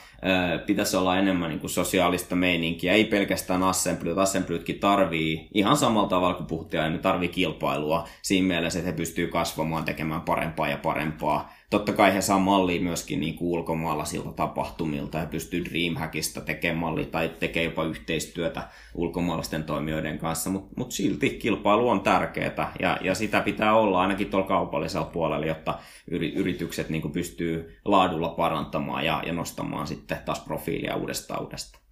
pitäisi olla enemmän niin kuin sosiaalista meininkiä. Ei pelkästään assemblyt. Assemblytkin tarvii ihan samalla tavalla kuin puhuttiin aiemmin, tarvii kilpailua siinä mielessä, että he pystyy kasvamaan, tekemään parempaa ja parempaa totta kai he saa mallia myöskin niin kuin ulkomaalaisilta tapahtumilta ja pystyy Dreamhackista tekemään malli tai tekee jopa yhteistyötä ulkomaalaisten toimijoiden kanssa, mutta mut silti kilpailu on tärkeää ja, ja sitä pitää olla ainakin tuolla kaupallisella puolella, jotta yri, yritykset niin kuin pystyy laadulla parantamaan ja, ja nostamaan sitten taas profiilia uudestaan uudestaan.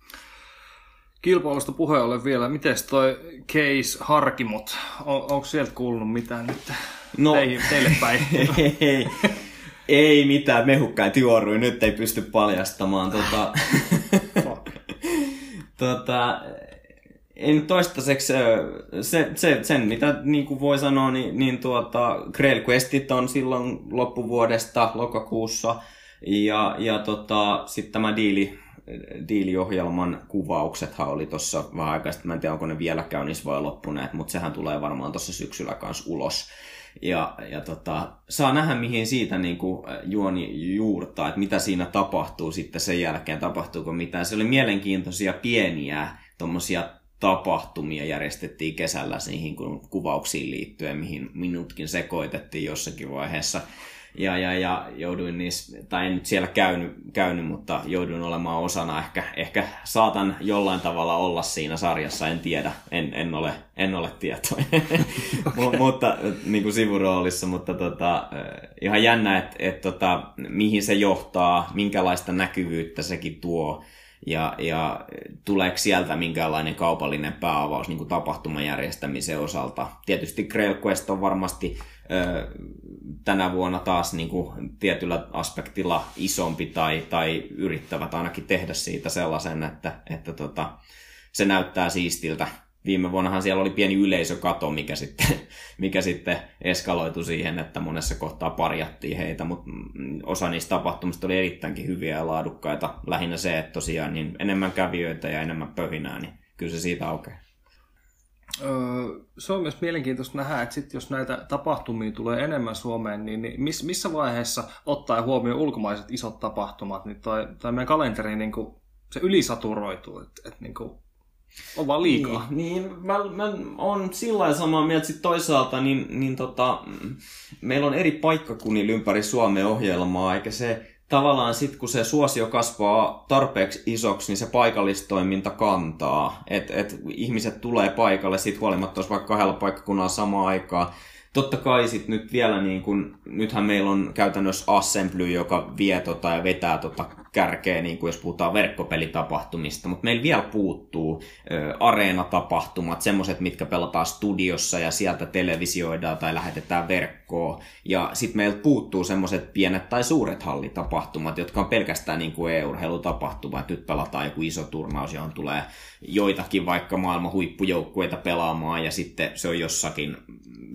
Kilpailusta puheen ollen vielä, miten toi case Harkimot, on, onko sieltä kuulunut mitään nyt no, teille päin? ei, ei mitään, mehukkaita juorui, nyt ei pysty paljastamaan. Tota, tota, en toistaiseksi, se, se, sen mitä niin kuin voi sanoa, niin, niin tuota, Grail Questit on silloin loppuvuodesta lokakuussa. Ja, ja tota, sitten tämä diili diiliohjelman kuvauksethan oli tuossa vähän aikaa sitten, mä en tiedä onko ne vielä käynnissä vai loppuneet, mutta sehän tulee varmaan tuossa syksyllä kanssa ulos. Ja, ja tota, saa nähdä, mihin siitä niin kuin juoni juurtaa, että mitä siinä tapahtuu sitten sen jälkeen, tapahtuuko mitään. Se oli mielenkiintoisia pieniä tuommoisia tapahtumia järjestettiin kesällä niihin kuvauksiin liittyen, mihin minutkin sekoitettiin jossakin vaiheessa. Ja, ja, ja jouduin niissä, tai en nyt siellä käynyt, käynyt mutta jouduin olemaan osana. Ehkä, ehkä saatan jollain tavalla olla siinä sarjassa, en tiedä, en, en, ole, en ole tietoinen. okay. mutta niin kuin sivuroolissa, mutta tota, ihan jännä, että et, tota, mihin se johtaa, minkälaista näkyvyyttä sekin tuo ja, ja tuleeko sieltä minkäänlainen kaupallinen pääavaus niin kuin tapahtuman järjestämisen osalta. Tietysti Grail Quest on varmasti tänä vuonna taas niin kuin tietyllä aspektilla isompi tai, tai yrittävät ainakin tehdä siitä sellaisen, että, että tota, se näyttää siistiltä viime vuonnahan siellä oli pieni yleisökato, mikä sitten, mikä sitten eskaloitu siihen, että monessa kohtaa parjattiin heitä, mutta osa niistä tapahtumista oli erittäinkin hyviä ja laadukkaita. Lähinnä se, että tosiaan niin enemmän kävijöitä ja enemmän pöhinää, niin kyllä se siitä aukeaa. Se on myös mielenkiintoista nähdä, että sit jos näitä tapahtumia tulee enemmän Suomeen, niin, niin miss, missä vaiheessa ottaa huomioon ulkomaiset isot tapahtumat, niin tai, tai meidän kalenteri niin kuin, se ylisaturoituu, että, että niin kuin, on vaan liikaa. Niin, niin mä, mä oon sillä samaa mieltä sit toisaalta, niin, niin tota, meillä on eri paikkakunnilla ympäri Suomen ohjelmaa, eikä se tavallaan sitten kun se suosio kasvaa tarpeeksi isoksi, niin se paikallistoiminta kantaa. Että et ihmiset tulee paikalle siitä huolimatta, jos vaikka kahdella paikkakunnalla samaan aikaan. Totta kai sit nyt vielä, niin kun, nythän meillä on käytännössä Assembly, joka vie tota ja vetää tota kärkeä, niin kuin jos puhutaan verkkopelitapahtumista, mutta meillä vielä puuttuu ö, areenatapahtumat, semmoiset, mitkä pelataan studiossa ja sieltä televisioidaan tai lähetetään verkkoon. Ja sitten meillä puuttuu semmoiset pienet tai suuret hallitapahtumat, jotka on pelkästään niin kuin e-urheilutapahtuma, että nyt pelataan joku iso turnaus, johon tulee joitakin vaikka maailman huippujoukkueita pelaamaan ja sitten se on jossakin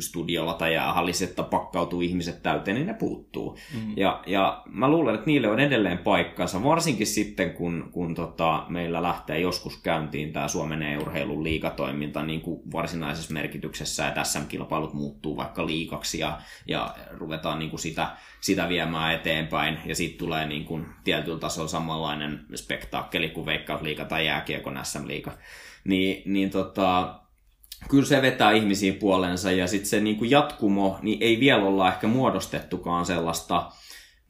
studiolla tai hallissa, että pakkautuu ihmiset täyteen, niin ne puuttuu. Mm. Ja, ja mä luulen, että niille on edelleen paikkansa, varsinkin sitten kun, kun tota, meillä lähtee joskus käyntiin tämä Suomen e-urheilun liikatoiminta niin kuin varsinaisessa merkityksessä, että SM-kilpailut muuttuu vaikka liikaksi ja, ja ruvetaan niin kuin sitä, sitä viemään eteenpäin ja sitten tulee niin kuin tietyllä tasolla samanlainen spektaakkeli kuin Veikkausliiga tai Jääkiekon SM-liiga. Niin, niin tota, kyllä se vetää ihmisiin puolensa ja sitten se niin kuin jatkumo, niin ei vielä olla ehkä muodostettukaan sellaista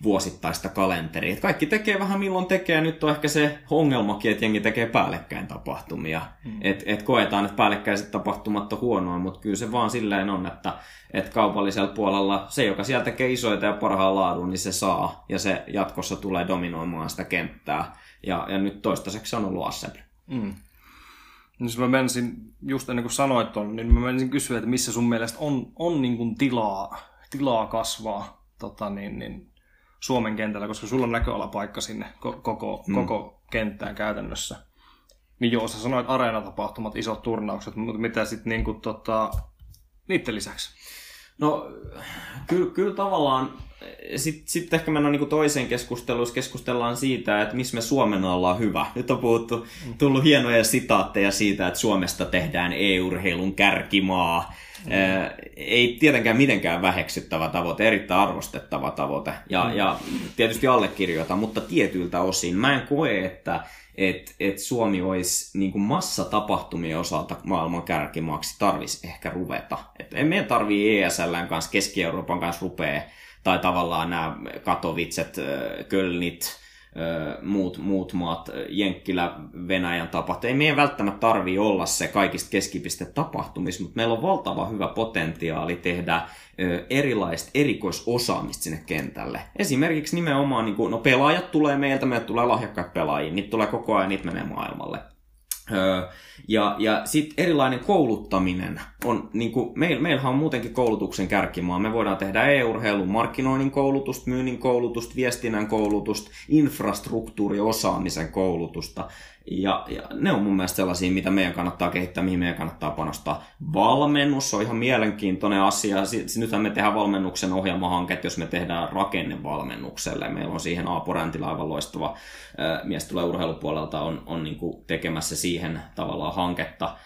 vuosittaista kalenteria. Et kaikki tekee vähän milloin tekee, nyt on ehkä se ongelmakin, että jengi tekee päällekkäin tapahtumia. Mm. Et, et koetaan, että päällekkäiset tapahtumat on huonoa, mutta kyllä se vaan silleen on, että et kaupallisella puolella se, joka sieltä tekee isoita ja parhaan laadun, niin se saa. Ja se jatkossa tulee dominoimaan sitä kenttää. Ja, ja nyt toistaiseksi se on ollut Assembly. Mm. Niin mä menisin, just ennen kuin sanoit ton, niin mä menisin kysyä, että missä sun mielestä on, on niin kuin tilaa, tilaa kasvaa tota niin, niin, Suomen kentällä, koska sulla on näköalapaikka sinne koko, mm. koko kenttään käytännössä. Niin joo, sä sanoit areenatapahtumat, isot turnaukset, mutta mitä sitten niin kuin, tota, niiden lisäksi? No, kyllä, kyllä tavallaan sitten sit ehkä mennään niin toiseen keskusteluun, keskustellaan siitä, että missä me Suomena ollaan hyvä. Nyt on puhuttu, tullut hienoja sitaatteja siitä, että Suomesta tehdään e-urheilun kärkimaa. Mm. Ei tietenkään mitenkään väheksyttävä tavoite, erittäin arvostettava tavoite. Ja, mm. ja tietysti allekirjoita, mutta tietyiltä osin. Mä en koe, että et, et Suomi olisi niin kuin massatapahtumien osalta maailman kärkimaaksi tarvisi ehkä ruveta. Et ei meidän tarvii ESLn kanssa, Keski-Euroopan kanssa rupea tai tavallaan nämä Katowicet, Kölnit, muut, muut maat, Jenkkilä, Venäjän tapat. Ei meidän välttämättä tarvi olla se kaikista keskipiste tapahtumissa, mutta meillä on valtava hyvä potentiaali tehdä erilaista erikoisosaamista sinne kentälle. Esimerkiksi nimenomaan, niin kuin, no pelaajat tulee meiltä, meiltä tulee lahjakkaat pelaajia, niitä tulee koko ajan, niitä menee maailmalle. Ja ja sitten erilainen kouluttaminen on, niin kuin, meil, meillähän on muutenkin koulutuksen kärkimaa. Me voidaan tehdä e-urheilun markkinoinnin koulutusta, myynnin koulutusta, viestinnän koulutusta, infrastruktuuriosaamisen koulutusta. Ja, ja ne on mun mielestä sellaisia, mitä meidän kannattaa kehittää, mihin meidän kannattaa panostaa. Valmennus on ihan mielenkiintoinen asia. Nythän me tehdään valmennuksen ohjelmahanket, jos me tehdään rakennevalmennukselle. Meillä on siihen Aapo Räntila aivan loistava mies tulee urheilupuolelta, on, on niin tekemässä siihen tavallaan hanketta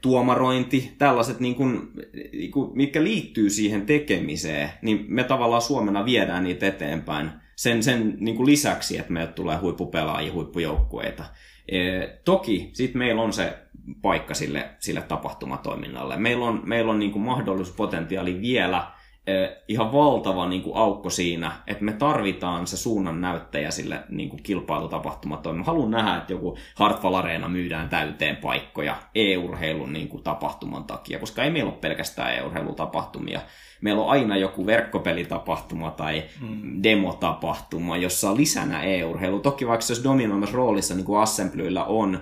tuomarointi, tällaiset, niin kuin, niin kuin, mitkä liittyy siihen tekemiseen, niin me tavallaan Suomena viedään niitä eteenpäin sen, sen niin kuin lisäksi, että meiltä tulee huippupelaajia, huippujoukkueita. E, toki sitten meillä on se paikka sille, sille tapahtumatoiminnalle. Meillä on, meillä on niin kuin mahdollisuuspotentiaali vielä ihan valtava niin kuin aukko siinä, että me tarvitaan se suunnan näyttäjä sille niin kuin kilpailutapahtumaton. Mä haluan nähdä, että joku Hartwall Arena myydään täyteen paikkoja e-urheilun niin kuin tapahtuman takia, koska ei meillä ole pelkästään e-urheilutapahtumia. Meillä on aina joku verkkopelitapahtuma tai mm. demotapahtuma, jossa on lisänä e-urheilu. Toki vaikka se olisi dominoimassa roolissa, niin kuin Assemblyllä on,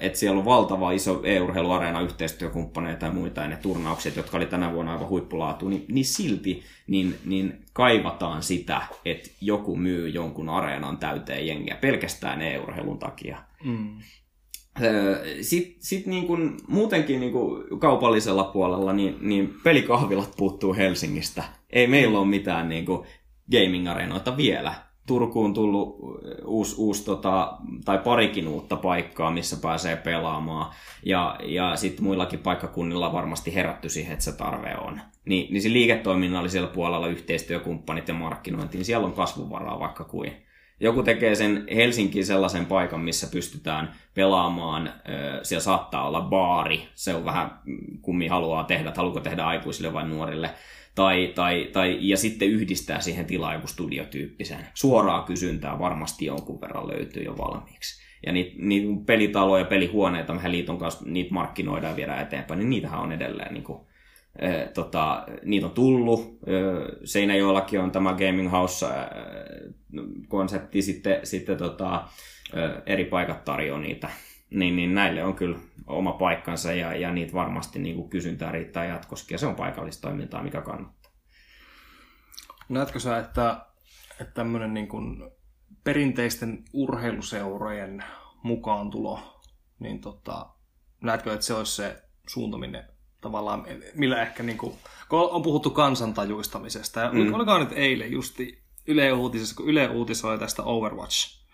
että siellä on valtava iso e-urheiluareena yhteistyökumppaneita ja muita, ja ne turnaukset, jotka oli tänä vuonna aivan huippulaatu, niin, niin silti niin, niin kaivataan sitä, että joku myy jonkun areenan täyteen jengiä pelkästään e-urheilun takia. Mm. Sitten sit niin kun, muutenkin niin kun kaupallisella puolella niin, niin pelikahvilat puuttuu Helsingistä. Ei meillä ole mitään niin gaming-areenoita vielä. Turkuun tullut uusi, uusi tota, tai parikin uutta paikkaa, missä pääsee pelaamaan. Ja, ja sitten muillakin paikkakunnilla varmasti herätty siihen, että se tarve on. Ni, niin se liiketoiminnallisella puolella yhteistyökumppanit ja markkinointi, niin siellä on kasvuvaraa vaikka kuin. Joku tekee sen Helsinkiin sellaisen paikan, missä pystytään pelaamaan. Siellä saattaa olla baari. Se on vähän kummi haluaa tehdä, että haluaako tehdä aikuisille vai nuorille tai, tai, tai, ja sitten yhdistää siihen tilaa joku studiotyyppisen. Suoraa kysyntää varmasti jonkun verran löytyy jo valmiiksi. Ja niitä, niitä pelitaloja, pelihuoneita, mehän liiton kanssa niitä markkinoidaan viedään eteenpäin, niin niitähän on edelleen niin kuin, äh, tota, niitä on tullut. Äh, Seinäjoellakin on tämä Gaming House-konsepti, sitten, sitten tota, äh, eri paikat tarjoaa niitä. Niin, niin näille on kyllä oma paikkansa ja, ja niitä varmasti niin kuin kysyntää riittää jatkoskin ja se on paikallista toimintaa, mikä kannattaa. Näetkö sä, että, että tämmöinen niin kuin perinteisten urheiluseurojen mukaantulo, niin tota, näetkö, että se olisi se suunta, minne tavallaan, millä ehkä niin kuin, kun on puhuttu kansantajuistamisesta, ja mm. olikaan nyt eilen justi Yle Uutisessa, kun Yle uutisoi tästä Overwatch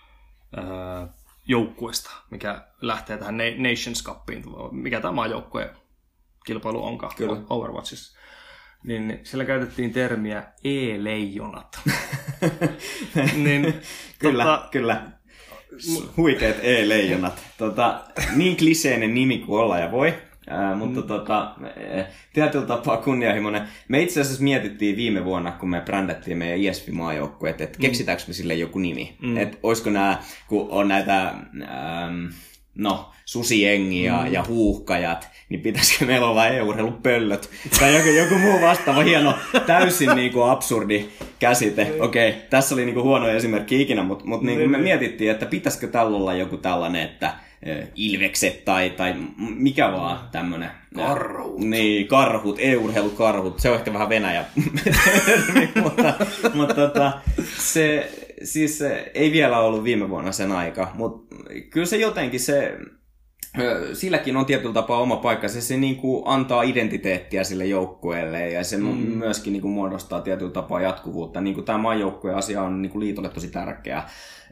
öö, joukkuesta, mikä lähtee tähän Nations Cupiin, mikä tämä joukkueen kilpailu onkaan Kyllä. Overwatchissa. Niin siellä käytettiin termiä e-leijonat. niin, kyllä, tota, kyllä. Huikeat e-leijonat. Tota, niin kliseinen nimi kuin olla ja voi. Ää, mutta mm. tota, tietyllä tapaa kunnianhimoinen. Me itse asiassa mietittiin viime vuonna, kun me brändättiin meidän ISV-maajoukkueet, että mm. keksitäänkö me sille joku nimi. Mm. Että olisiko nämä, kun on näitä... Ähm, no, susiengi ja, mm. ja huuhkajat, niin pitäisikö meillä olla e-urheilupöllöt tai joku, joku muu vastaava hieno, täysin niin kuin absurdi käsite. Niin. Okei, okay, tässä oli niin kuin huono esimerkki ikinä, mutta, mutta niin kuin me niin. mietittiin, että pitäisikö tällä olla joku tällainen, että ilvekset tai, tai mikä vaan tämmönen. Karhut. Niin, karhut, e-urheilukarhut. Se on ehkä vähän Venäjä. mutta mutta tota, se, siis ei vielä ollut viime vuonna sen aika, mutta kyllä se jotenkin se, silläkin on tietyllä tapaa oma paikka. Se, se niin kuin antaa identiteettiä sille joukkueelle ja se mm. myöskin niin kuin muodostaa tietyllä tapaa jatkuvuutta. Niin kuin tämä maajoukkueen asia on niin kuin liitolle tosi tärkeä.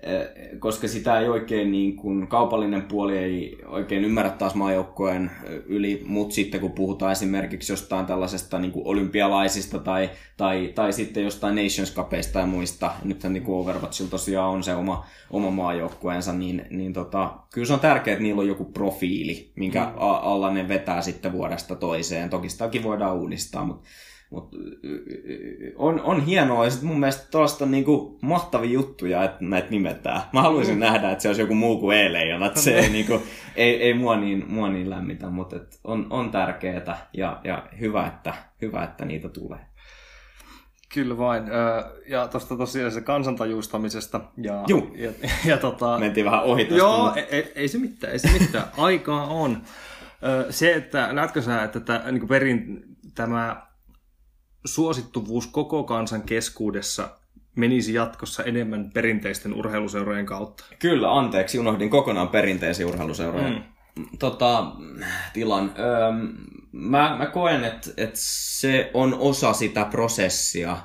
Eh, koska sitä ei oikein niin kuin, kaupallinen puoli ei oikein ymmärrä taas maajoukkojen yli, mutta sitten kun puhutaan esimerkiksi jostain tällaisesta niin kuin olympialaisista tai, tai, tai sitten jostain Nations Cupeista ja muista, nythän niin kuin Overwatchilla tosiaan on se oma, oma maajoukkueensa, niin, niin tota, kyllä se on tärkeää, että niillä on joku profiili, minkä mm. alla ne vetää sitten vuodesta toiseen. Toki sitäkin voidaan uudistaa, mutta mutta on, on hienoa ja mun mielestä tuosta on niinku mahtavia juttuja, että näitä nimetään. Mä haluaisin mm. nähdä, että se olisi joku muu kuin Eileijana, että se ei, niinku, ei, ei mua, niin, mua niin lämmitä, mutta on, on tärkeää ja, ja hyvä, että, hyvä, että niitä tulee. Kyllä vain. Ja tuosta tosiaan se kansantajuistamisesta. Ja, Juu. ja, ja tota... Mentiin vähän ohi tästä. Joo, mutta... ei, ei, ei, se mitään, ei se mitään. Aikaa on. Se, että näetkö sä, että tämä, niin perin, tämä suosittuvuus koko kansan keskuudessa menisi jatkossa enemmän perinteisten urheiluseurojen kautta? Kyllä, anteeksi, unohdin kokonaan perinteisiä urheiluseuroja. Mm. Tota, tilan. Öö, mä, mä koen, että, että se on osa sitä prosessia,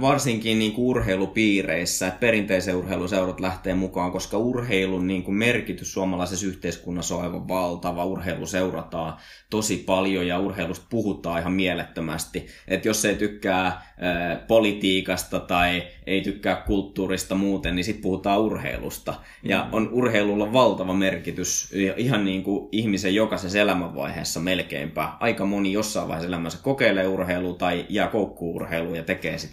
varsinkin niin kuin urheilupiireissä, että perinteisen urheiluseurat lähtee mukaan, koska urheilun niin kuin merkitys suomalaisessa yhteiskunnassa on aivan valtava. Urheilu seurataan tosi paljon ja urheilusta puhutaan ihan mielettömästi. Että jos ei tykkää politiikasta tai ei tykkää kulttuurista muuten, niin sitten puhutaan urheilusta. Ja mm. on urheilulla valtava merkitys ihan niin kuin ihmisen jokaisessa elämänvaiheessa melkeinpä. Aika moni jossain vaiheessa elämässä kokeilee urheilua tai jää koukkuurheilua ja tekee sitä.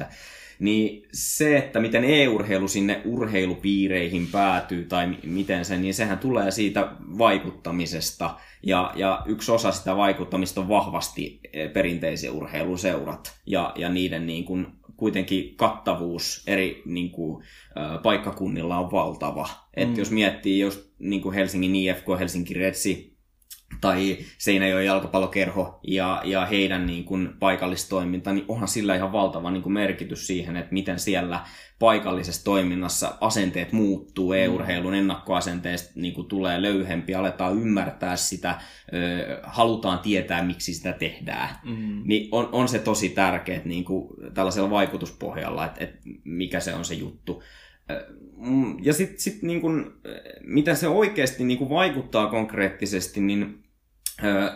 Niin se, että miten e-urheilu sinne urheilupiireihin päätyy tai miten se, niin sehän tulee siitä vaikuttamisesta. Ja, ja yksi osa sitä vaikuttamista on vahvasti perinteisiä urheiluseurat ja, ja niiden niin kuin kuitenkin kattavuus eri niin kuin, ä, paikkakunnilla on valtava. Mm. Et jos miettii just niin kuin Helsingin IFK, Helsinki Retsi, tai Seinäjoen jalkapallokerho ja, ja heidän niin kuin paikallistoiminta, niin onhan sillä ihan valtava niin kuin merkitys siihen, että miten siellä paikallisessa toiminnassa asenteet muuttuu, mm. e-urheilun ennakkoasenteesta niin kuin tulee löyhempi, aletaan ymmärtää sitä, ö, halutaan tietää, miksi sitä tehdään. Mm. Niin on, on se tosi tärkeää niin kuin tällaisella vaikutuspohjalla, että, että mikä se on se juttu. Mm, ja sitten sit niin kun, mitä se oikeasti niin kun vaikuttaa konkreettisesti, niin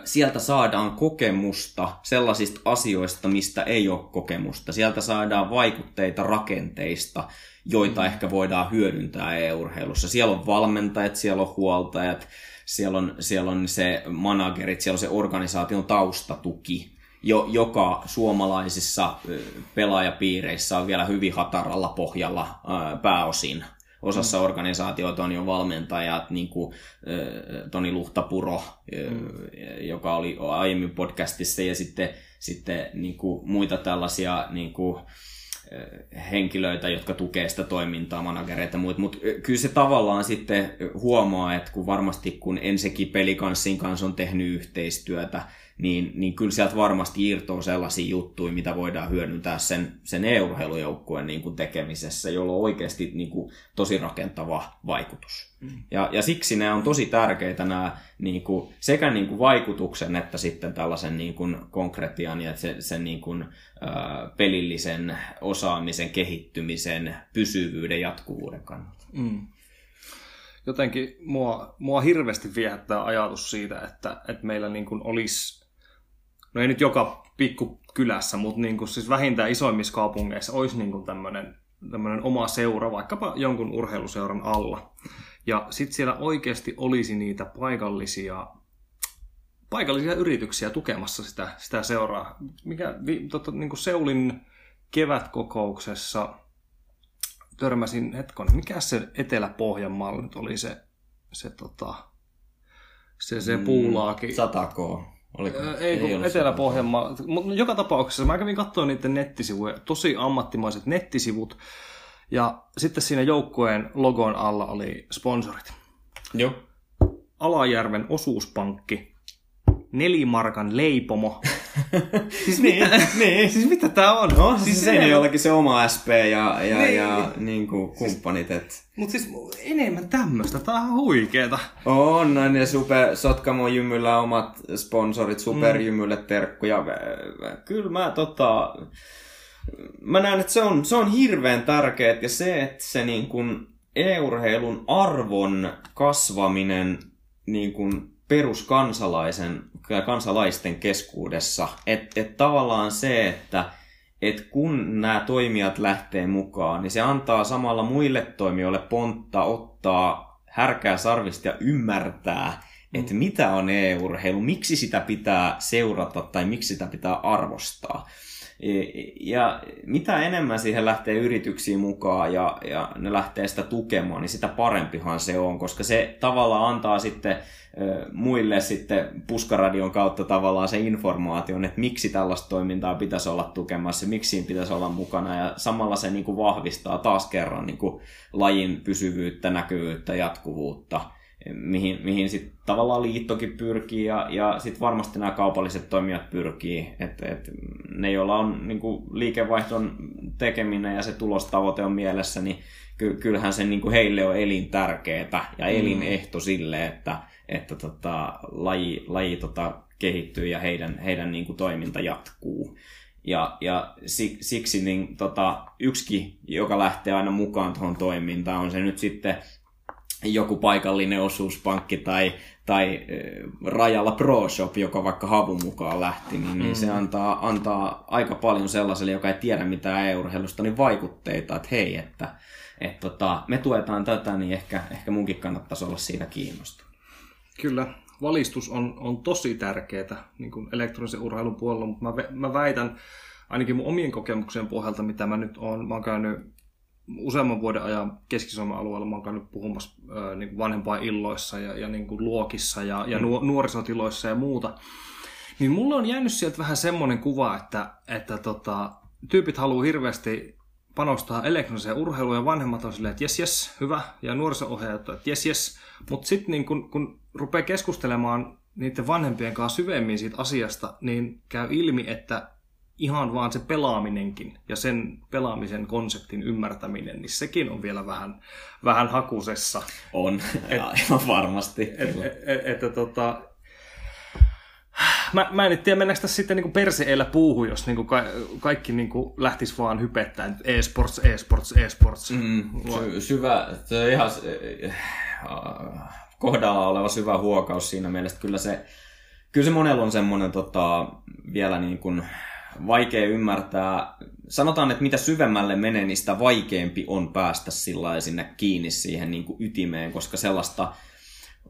sieltä saadaan kokemusta sellaisista asioista, mistä ei ole kokemusta. Sieltä saadaan vaikutteita rakenteista, joita mm. ehkä voidaan hyödyntää e-urheilussa. Siellä on valmentajat, siellä on huoltajat, siellä on, siellä on se managerit, siellä on se organisaation taustatuki jo, joka suomalaisissa pelaajapiireissä on vielä hyvin hataralla pohjalla ää, pääosin. Osassa mm. organisaatioita on jo valmentajat, niin kuin Toni Luhtapuro, mm. joka oli aiemmin podcastissa, ja sitten, sitten niin kuin muita tällaisia niin kuin, henkilöitä, jotka tukee sitä toimintaa, managereita ja muut, mutta kyllä se tavallaan sitten huomaa, että kun varmasti kun Ensekin pelikanssin kanssa on tehnyt yhteistyötä, niin, niin kyllä sieltä varmasti irtoaa sellaisia juttuja, mitä voidaan hyödyntää sen, sen e-urheilujoukkueen niin kuin tekemisessä, jolla on oikeasti niin kuin, tosi rakentava vaikutus. Mm. Ja, ja siksi ne on tosi tärkeitä nämä niin kuin, sekä niin kuin vaikutuksen että sitten tällaisen niin kuin, konkretian ja sen, sen niin kuin, ää, pelillisen osaamisen, kehittymisen, pysyvyyden, jatkuvuuden kannalta. Mm jotenkin mua, mua hirveästi viehättää ajatus siitä, että, että meillä niin kuin olisi no ei nyt joka pikku kylässä, mutta niin kuin siis vähintään isoimmissa kaupungeissa olisi niin kuin tämmöinen, tämmöinen oma seura, vaikkapa jonkun urheiluseuran alla. Ja sitten siellä oikeasti olisi niitä paikallisia, paikallisia yrityksiä tukemassa sitä, sitä seuraa. Mikä, totta, niin kuin Seulin kevätkokouksessa törmäsin, hetkon, mikä se Etelä-Pohjanmaalla nyt oli se, se, tota, se, se mm, puulaaki? Satako. Oliko? Ei, ei Etelä-Pohjanmaa. Mutta joka tapauksessa mä kävin katsoa niiden nettisivuja, tosi ammattimaiset nettisivut. Ja sitten siinä joukkueen logon alla oli sponsorit. Joo. Alajärven osuuspankki, nelimarkan leipomo. siis niin, mitä, niin. Siis mitä tää on? No, siis, siis se on jollakin se oma SP ja, ja, niin. ja niin kuin kumppanit. Et... Mutta siis enemmän tämmöistä, tää on huikeeta. On, näin ja super, Sotkamo Jymyllä omat sponsorit, Superjymylle mm. terkkuja. Kyllä mä tota... Mä näen, että se on, se on hirveän tärkeää ja se, että se niin kuin e-urheilun arvon kasvaminen niin kuin peruskansalaisen kansalaisten keskuudessa. Että et tavallaan se, että et kun nämä toimijat lähtee mukaan, niin se antaa samalla muille toimijoille pontta ottaa härkää sarvista ja ymmärtää, että mm. mitä on e-urheilu, miksi sitä pitää seurata tai miksi sitä pitää arvostaa. Ja mitä enemmän siihen lähtee yrityksiin mukaan ja, ja ne lähtee sitä tukemaan, niin sitä parempihan se on, koska se tavallaan antaa sitten muille sitten puskaradion kautta tavallaan se informaation, että miksi tällaista toimintaa pitäisi olla tukemassa, miksi siinä pitäisi olla mukana. Ja samalla se niin kuin vahvistaa taas kerran niin kuin lajin pysyvyyttä, näkyvyyttä, jatkuvuutta mihin, mihin sitten tavallaan liittokin pyrkii ja, ja sitten varmasti nämä kaupalliset toimijat pyrkii. Että et ne, joilla on niin kuin liikevaihdon tekeminen ja se tulostavoite on mielessä, niin ky, kyllähän se niin kuin heille on elintärkeää ja mm. elinehto mm. sille, että, että tota, laji, laji tota, kehittyy ja heidän, heidän niin kuin toiminta jatkuu. Ja, ja siksi niin, tota, yksikin, joka lähtee aina mukaan tuohon toimintaan, on se nyt sitten joku paikallinen osuuspankki tai, tai rajalla Pro Shop, joka vaikka havun mukaan lähti, niin, niin se mm. antaa, antaa aika paljon sellaiselle, joka ei tiedä mitään e-urheilusta, niin vaikutteita, että hei, että et tota, me tuetaan tätä, niin ehkä, ehkä munkin kannattaisi olla siitä kiinnostunut. Kyllä, valistus on, on tosi tärkeää niin kuin elektronisen urheilun puolella, mutta mä, mä väitän, ainakin mun omien kokemuksien pohjalta, mitä mä nyt oon, mä oon käynyt useamman vuoden ajan Keski-Suomen alueella mä oon käynyt puhumassa äh, niin vanhempaa illoissa ja, ja niin kuin luokissa ja, ja mm. nuorisotiloissa ja muuta. Niin mulle on jäänyt sieltä vähän semmoinen kuva, että, että tota, tyypit haluaa hirveästi panostaa elektroniseen urheiluun ja vanhemmat on silleen, että jes jes, hyvä, ja nuoriso-ohjaajat, että jes jes. Mutta sitten niin kun, kun rupeaa keskustelemaan niiden vanhempien kanssa syvemmin siitä asiasta, niin käy ilmi, että ihan vaan se pelaaminenkin ja sen pelaamisen konseptin ymmärtäminen, niin sekin on vielä vähän, vähän hakusessa. On, et, aivan varmasti. Että et, et, et, tota, mä, mä en tiedä, mennäänkö tässä sitten niin perseellä puuhun, jos niin kuin ka- kaikki niin kuin lähtisi vaan hypettämään, e-sports, e-sports, e-sports. Mm, sy- syvä, se on ihan äh, kohdalla oleva syvä huokaus siinä mielessä. Kyllä se, kyllä se monella on semmoinen tota, vielä niin kuin, vaikea ymmärtää. Sanotaan, että mitä syvemmälle menee, niin sitä vaikeampi on päästä sillä sinne kiinni siihen niin kuin ytimeen, koska sellaista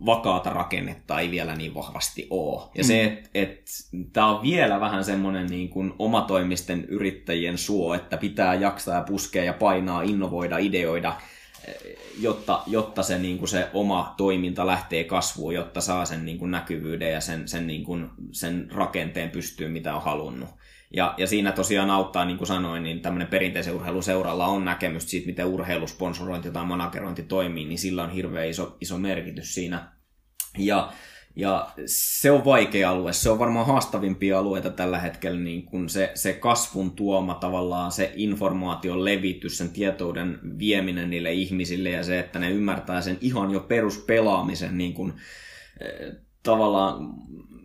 vakaata rakennetta ei vielä niin vahvasti ole. Ja mm. se, että et, tämä on vielä vähän semmoinen niin kuin omatoimisten yrittäjien suo, että pitää jaksaa ja puskea ja painaa, innovoida, ideoida, jotta, jotta se, niin kuin se oma toiminta lähtee kasvuun, jotta saa sen niin kuin näkyvyyden ja sen, sen, niin kuin, sen rakenteen pystyyn, mitä on halunnut. Ja, ja siinä tosiaan auttaa, niin kuin sanoin, niin tämmöinen perinteisen urheiluseuralla on näkemys siitä, miten urheilusponsorointi tai managerointi toimii, niin sillä on hirveän iso, iso merkitys siinä. Ja, ja se on vaikea alue, se on varmaan haastavimpia alueita tällä hetkellä, niin kun se, se kasvun tuoma tavallaan, se informaation levitys, sen tietouden vieminen niille ihmisille ja se, että ne ymmärtää sen ihan jo peruspelaamisen niin kun, eh, tavallaan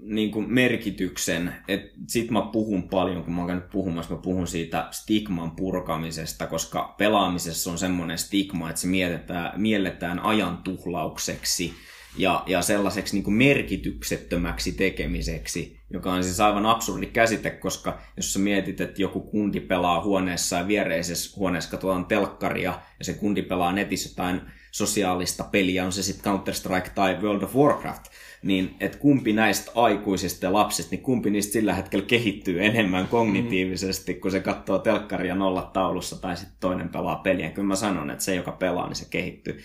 niin kuin merkityksen, että sit mä puhun paljon, kun mä oon käynyt puhumassa, mä puhun siitä stigman purkamisesta, koska pelaamisessa on semmoinen stigma, että se mielletään, mielletään ajan tuhlaukseksi ja, ja sellaiseksi niin kuin merkityksettömäksi tekemiseksi, joka on siis aivan absurdi käsite, koska jos sä mietit, että joku kundi pelaa huoneessa ja viereisessä huoneessa katsotaan telkkaria ja se kundi pelaa netissä jotain sosiaalista peliä, on se sitten Counter-Strike tai World of Warcraft, niin että kumpi näistä aikuisista ja lapsista, niin kumpi niistä sillä hetkellä kehittyy enemmän kognitiivisesti, kun se katsoo telkkaria nolla taulussa tai sitten toinen pelaa peliä. Kyllä mä sanon, että se, joka pelaa, niin se kehittyy.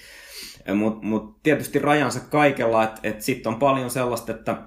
Mutta mut tietysti rajansa kaikella, että et sitten on paljon sellaista, että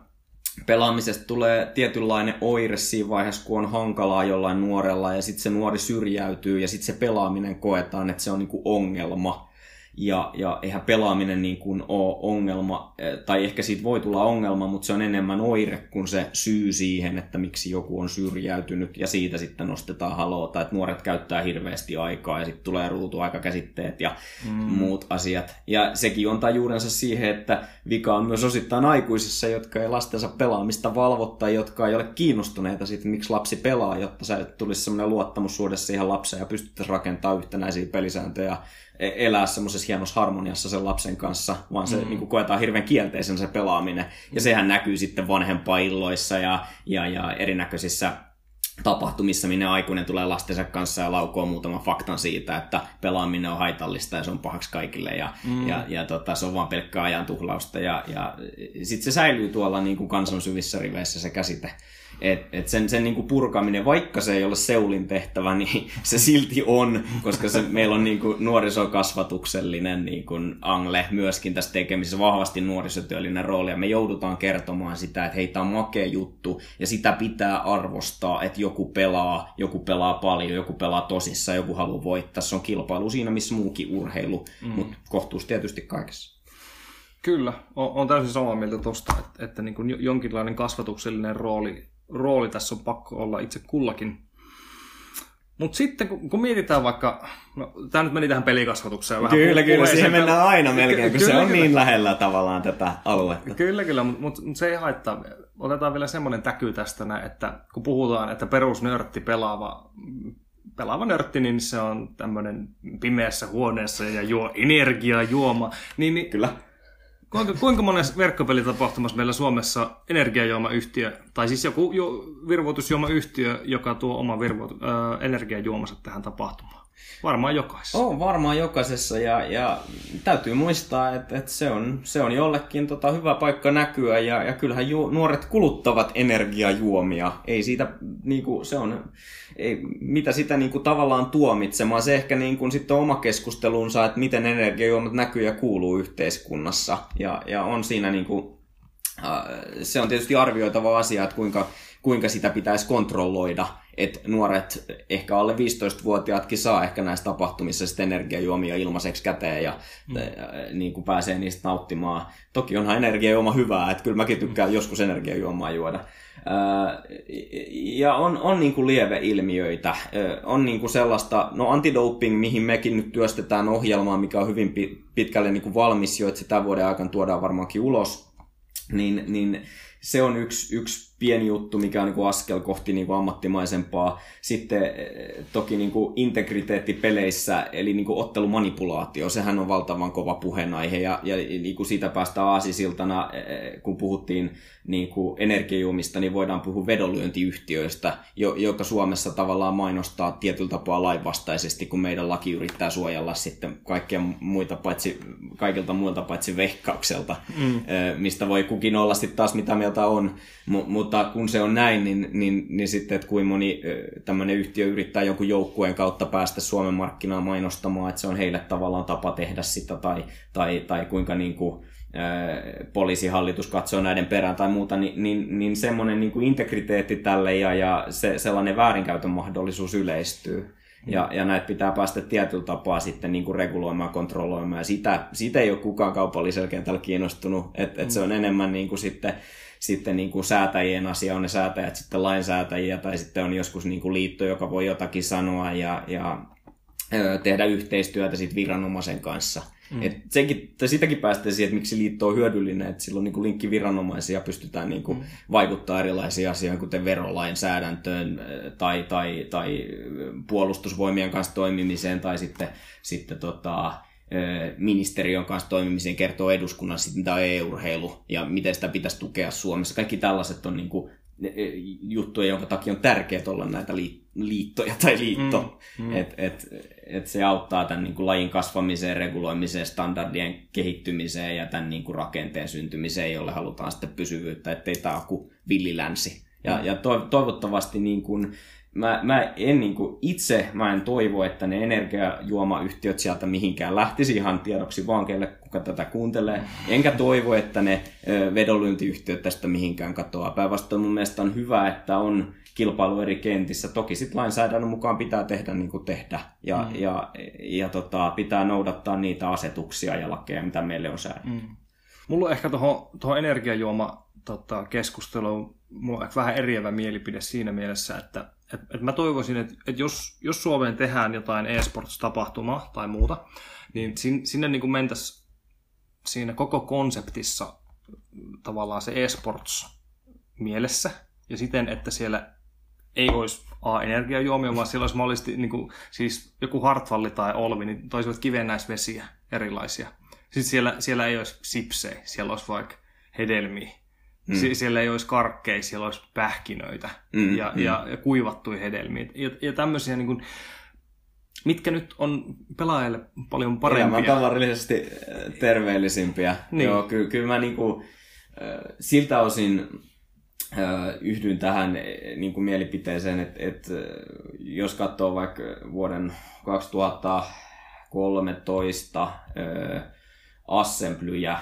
pelaamisesta tulee tietynlainen oire siinä vaiheessa, kun on hankalaa jollain nuorella ja sitten se nuori syrjäytyy ja sitten se pelaaminen koetaan, että se on niinku ongelma ja, ja eihän pelaaminen niin kuin ole ongelma, eh, tai ehkä siitä voi tulla ongelma, mutta se on enemmän oire kuin se syy siihen, että miksi joku on syrjäytynyt, ja siitä sitten nostetaan haloota, että nuoret käyttää hirveästi aikaa, ja sitten tulee ruutuaikakäsitteet ja mm. muut asiat. Ja sekin on juurensa siihen, että vika on myös osittain aikuisissa, jotka ei lastensa pelaamista valvottaa, jotka ei ole kiinnostuneita siitä, miksi lapsi pelaa, jotta se tulisi semmoinen luottamus siihen lapseen ja pystyttäisiin rakentamaan yhtenäisiä pelisääntöjä elää semmoisessa hienossa harmoniassa sen lapsen kanssa, vaan se mm. niin kuin koetaan hirveän kielteisen se pelaaminen. Ja sehän näkyy sitten vanhempailloissa ja, ja, ja erinäköisissä tapahtumissa, minne aikuinen tulee lastensa kanssa ja laukoo muutaman faktan siitä, että pelaaminen on haitallista ja se on pahaksi kaikille ja, mm. ja, ja tota, se on vaan pelkkää ajan tuhlausta ja, ja sitten se säilyy tuolla niin kuin kansan syvissä riveissä se käsite. Et, et sen, sen niin kuin purkaminen, vaikka se ei ole Seulin tehtävä, niin se silti on, koska se, meillä on niin kuin nuorisokasvatuksellinen niin kuin angle myöskin tässä tekemisessä, vahvasti nuorisotyöllinen rooli, ja me joudutaan kertomaan sitä, että hei, tämä on makea juttu, ja sitä pitää arvostaa, että joku pelaa, joku pelaa paljon, joku pelaa tosissaan, joku haluaa voittaa, se on kilpailu siinä, missä muukin urheilu, mm. mutta kohtuus tietysti kaikessa. Kyllä, on, täysin samaa mieltä tuosta, että, että niin kuin jonkinlainen kasvatuksellinen rooli rooli tässä on pakko olla itse kullakin. Mutta sitten kun, kun mietitään vaikka, no tämä nyt meni tähän pelikasvatukseen vähän Kyllä, kyllä, siihen mennään aina melkein, kun kyllä, se on kyllä. niin lähellä tavallaan tätä aluetta. Kyllä, kyllä, mutta mut, mut se ei haittaa. Otetaan vielä semmoinen täky tästä, että kun puhutaan, että perusnörtti pelaava, pelaava nörtti, niin se on tämmöinen pimeässä huoneessa ja juo energiaa juoma. Niin, niin, kyllä Kuinka, kuinka monessa verkkopelitapahtumassa meillä Suomessa energiajuomayhtiö, tai siis joku jo, virvoitusjuomayhtiö, joka tuo oman virvoitu, äh, energiajuomansa tähän tapahtumaan? Varmaan jokaisessa. On varmaan jokaisessa ja, ja täytyy muistaa, että, että se, on, se on jollekin tota, hyvä paikka näkyä ja, ja kyllähän ju, nuoret kuluttavat energiajuomia. Ei siitä, niinku, se on, ei, mitä sitä niinku, tavallaan tuomitsemaan. Se ehkä niinku, sitten oma keskustelunsa, että miten energiajuomat näkyy ja kuuluu yhteiskunnassa. Ja, ja on siinä niinku, äh, se on tietysti arvioitava asia, että kuinka, kuinka sitä pitäisi kontrolloida – että nuoret, ehkä alle 15-vuotiaatkin saa ehkä näissä tapahtumissa sitten energiajuomia ilmaiseksi käteen ja mm. niin kuin pääsee niistä nauttimaan. Toki onhan energiajuoma hyvää, että kyllä mäkin tykkään mm. joskus energiajuomaa juoda. Ja on, on niin kuin lieveilmiöitä. On niin kuin sellaista, no antidoping, mihin mekin nyt työstetään ohjelmaa, mikä on hyvin pitkälle niin kuin valmis jo, että se tämän vuoden aikana tuodaan varmaankin ulos, niin, niin se on yksi, yksi pieni juttu, mikä on niin kuin askel kohti niin kuin ammattimaisempaa. Sitten eh, toki niin kuin integriteetti peleissä, eli niin kuin ottelumanipulaatio, sehän on valtavan kova puheenaihe, ja, ja niin kuin siitä päästään aasisiltana, eh, kun puhuttiin niin kuin energiajuomista, niin voidaan puhua vedonlyöntiyhtiöistä, jo, joka Suomessa tavallaan mainostaa tietyllä tapaa lainvastaisesti, kun meidän laki yrittää suojella sitten kaikkia muita paitsi, kaikilta muilta paitsi vehkaukselta, mm. mistä voi kukin olla sitten taas mitä mieltä on, M- mutta kun se on näin, niin, niin, niin sitten, että kuinka moni tämmöinen yhtiö yrittää jonkun joukkueen kautta päästä Suomen markkinaan mainostamaan, että se on heille tavallaan tapa tehdä sitä, tai, tai, tai kuinka niin kuin, poliisihallitus katsoo näiden perään tai muuta, niin, niin, niin semmoinen niin kuin integriteetti tälle ja, ja se, sellainen väärinkäytön mahdollisuus yleistyy. Ja, ja näitä pitää päästä tietyllä tapaa sitten niin kuin reguloimaan, kontrolloimaan. Ja sitä, sitä ei ole kukaan kaupallisella kentällä kiinnostunut. Että et se on enemmän niin kuin sitten, sitten niin kuin säätäjien asia, on ne säätäjät sitten lainsäätäjiä, tai sitten on joskus niin kuin liitto, joka voi jotakin sanoa ja, ja tehdä yhteistyötä sit viranomaisen kanssa. Mm. Et senkin, tai sitäkin päästään siihen, että miksi liitto on hyödyllinen, että silloin niin kuin linkki viranomaisia pystytään niin kuin mm. vaikuttaa erilaisiin asioihin, kuten verolainsäädäntöön tai, tai, tai puolustusvoimien kanssa toimimiseen tai sitten, sitten tota, ministeriön kanssa toimimiseen kertoo eduskunnan sitten, mitä on e-urheilu ja miten sitä pitäisi tukea Suomessa. Kaikki tällaiset on niin kuin juttuja, jonka takia on tärkeää olla näitä liittoja tai liitto. Mm, mm. Että et, et se auttaa tämän niin kuin lajin kasvamiseen, reguloimiseen, standardien kehittymiseen ja tämän niin kuin rakenteen syntymiseen, jolle halutaan sitten pysyvyyttä, ettei tämä ole villilänsi. Ja, mm. ja toivottavasti niin kuin mä, mä en niin kuin, itse mä en toivo, että ne energiajuomayhtiöt sieltä mihinkään lähtisi ihan tiedoksi vaan kelle kuka tätä kuuntelee. Enkä toivo, että ne vedonlyöntiyhtiöt tästä mihinkään katoaa. Päinvastoin mun mielestä on hyvä, että on kilpailu eri kentissä. Toki sitten lainsäädännön mukaan pitää tehdä niin kuin tehdä ja, mm. ja, ja tota, pitää noudattaa niitä asetuksia ja lakeja, mitä meille on säädetty. Mm. Mulla on ehkä tuohon energiajuoma tota, keskusteluun mulla on vähän eriävä mielipide siinä mielessä, että et, et mä toivoisin, että et jos, jos Suomeen tehdään jotain e-sports-tapahtumaa tai muuta, niin sin, sinne niin mentäisiin siinä koko konseptissa tavallaan se e-sports mielessä ja siten, että siellä ei olisi A, energiajuomia, vaan siellä olisi mahdollisesti niin kuin, siis joku Hartvalli tai Olvi, niin toisivat kivennäisvesiä erilaisia. Sitten siellä, siellä ei olisi sipsejä, siellä olisi vaikka hedelmiä Mm. Sie- siellä ei olisi karkkeja, siellä olisi pähkinöitä mm, ja, mm. Ja, ja kuivattuja hedelmiä. Ja, ja tämmöisiä, niin kuin, mitkä nyt on pelaajalle paljon parempia. Elämän tavallisesti äh, terveellisimpiä. Niin. Joo, ky- kyllä mä niin kuin, äh, siltä osin äh, yhdyn tähän niin kuin mielipiteeseen, että, että jos katsoo vaikka vuoden 2013 assemblyjä,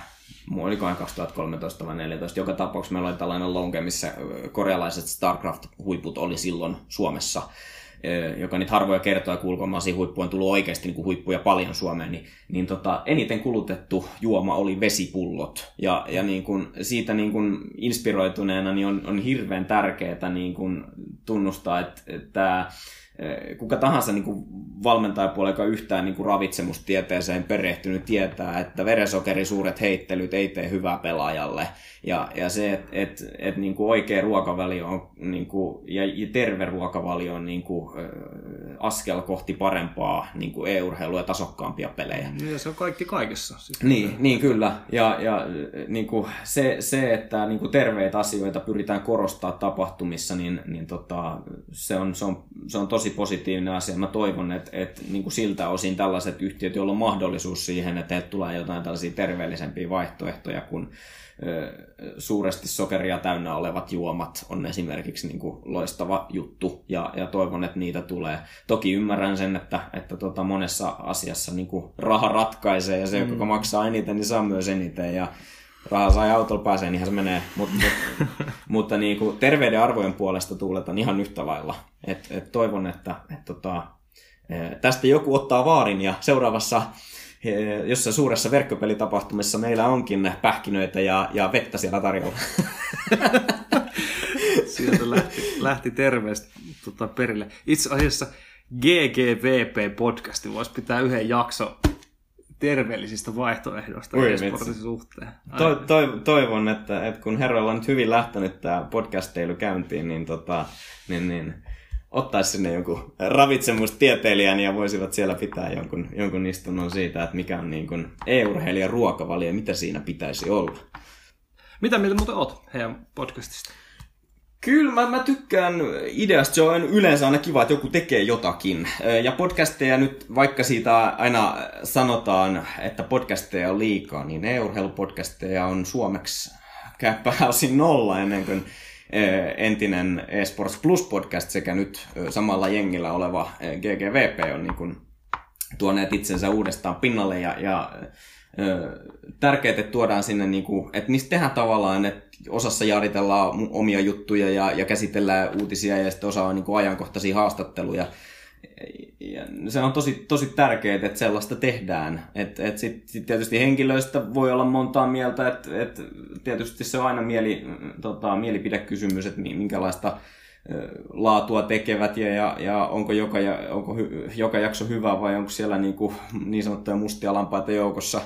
olikohan 2013 vai 2014, joka tapauksessa meillä oli tällainen lonke, missä korealaiset StarCraft-huiput oli silloin Suomessa joka niitä harvoja kertoja, kun ulkomaisia huippuja tullut oikeasti niin kuin huippuja paljon Suomeen, niin, niin tota, eniten kulutettu juoma oli vesipullot. Ja, ja niin kuin, siitä niin kuin inspiroituneena niin on, on hirveän tärkeää niin kuin tunnustaa, että, että kuka tahansa niin kuin valmentajapuolella, joka yhtään niin kuin ravitsemustieteeseen perehtynyt, tietää, että verensokerisuuret heittelyt ei tee hyvää pelaajalle. Ja, ja se, että et, et, niin kuin oikea ruokavalio on, niin kuin, ja, ja terve ruokavalio on niin kuin, äh, askel kohti parempaa niin kuin e-urheilua ja tasokkaampia pelejä. Ja se on kaikki kaikessa. Siis niin, niin, kyllä. Ja, ja niin kuin se, se, että niin kuin terveitä asioita pyritään korostaa tapahtumissa, niin, niin tota, se, on, se, on, se on tosi positiivinen asia. Mä toivon, että, että niin kuin siltä osin tällaiset yhtiöt, joilla on mahdollisuus siihen, että tulee jotain tällaisia terveellisempiä vaihtoehtoja kuin suuresti sokeria täynnä olevat juomat on esimerkiksi niin kuin loistava juttu ja, ja toivon, että niitä tulee. Toki ymmärrän sen, että, että tota monessa asiassa niin kuin raha ratkaisee ja se, mm. joka maksaa eniten, niin saa myös eniten ja raha saa autolla pääsee, niin se menee. Mut, mut, mutta niin kuin terveyden arvojen puolesta tuuletan ihan yhtä lailla. Et, et toivon, että et tota, tästä joku ottaa vaarin ja seuraavassa jossain suuressa verkkopelitapahtumassa meillä onkin pähkinöitä ja, ja vettä siellä tarjolla. Sieltä lähti, lähti terveesti tota, perille. Itse asiassa GGVP-podcasti voisi pitää yhden jakso terveellisistä vaihtoehdoista esportin suhteen. To, to, toivon, että, että kun herroilla on nyt hyvin lähtenyt tämä podcasteilu käyntiin, niin, tota, niin, niin ottaisi sinne jonkun ravitsemustieteilijän ja voisivat siellä pitää jonkun, jonkun istunnon siitä, että mikä on niin kuin e-urheilijan ruokavalio ja mitä siinä pitäisi olla. Mitä mieltä muuten oot heidän podcastista? Kyllä, mä, mä tykkään ideasta. Se on yleensä aina kiva, että joku tekee jotakin. Ja podcasteja nyt, vaikka siitä aina sanotaan, että podcasteja on liikaa, niin e-urheilupodcasteja on suomeksi pääosin nolla ennen kuin entinen eSports Plus podcast sekä nyt samalla jengillä oleva GGVP on niin kuin tuoneet itsensä uudestaan pinnalle ja, ja tärkeää, että tuodaan sinne, niin kuin, että niistä tehdään tavallaan, että osassa jaaritellaan omia juttuja ja, ja käsitellään uutisia ja sitten osa on niin kuin ajankohtaisia haastatteluja ja se on tosi, tosi tärkeää, että sellaista tehdään. Et, et Sitten sit tietysti henkilöistä voi olla montaa mieltä, että et tietysti se on aina mieli, tota, mielipidekysymys, että minkälaista laatua tekevät ja, ja, ja onko, joka, onko hy, joka jakso hyvä vai onko siellä niin, kuin, niin sanottuja mustia lampaita joukossa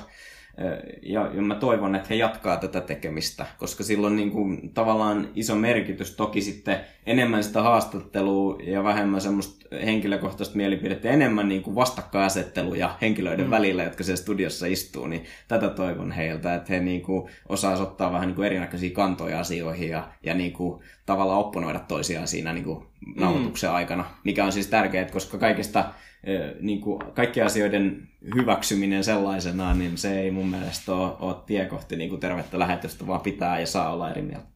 ja, ja mä toivon, että he jatkaa tätä tekemistä, koska silloin niin kuin, tavallaan iso merkitys toki sitten enemmän sitä haastattelua ja vähemmän semmoista henkilökohtaista mielipidettä, enemmän niin kuin vastakkainasetteluja henkilöiden mm. välillä, jotka siellä studiossa istuu, niin tätä toivon heiltä, että he niin kuin, osaisivat ottaa vähän niin kuin erinäköisiä kantoja asioihin ja, ja niin kuin, tavallaan opponoida toisiaan siinä niin kuin, nauhoituksen mm. aikana, mikä on siis tärkeää, koska kaikista niin kuin kaikki asioiden hyväksyminen sellaisenaan, niin se ei mun mielestä ole, ole tie kohti niin kuin tervettä lähetystä, vaan pitää ja saa olla eri mieltä.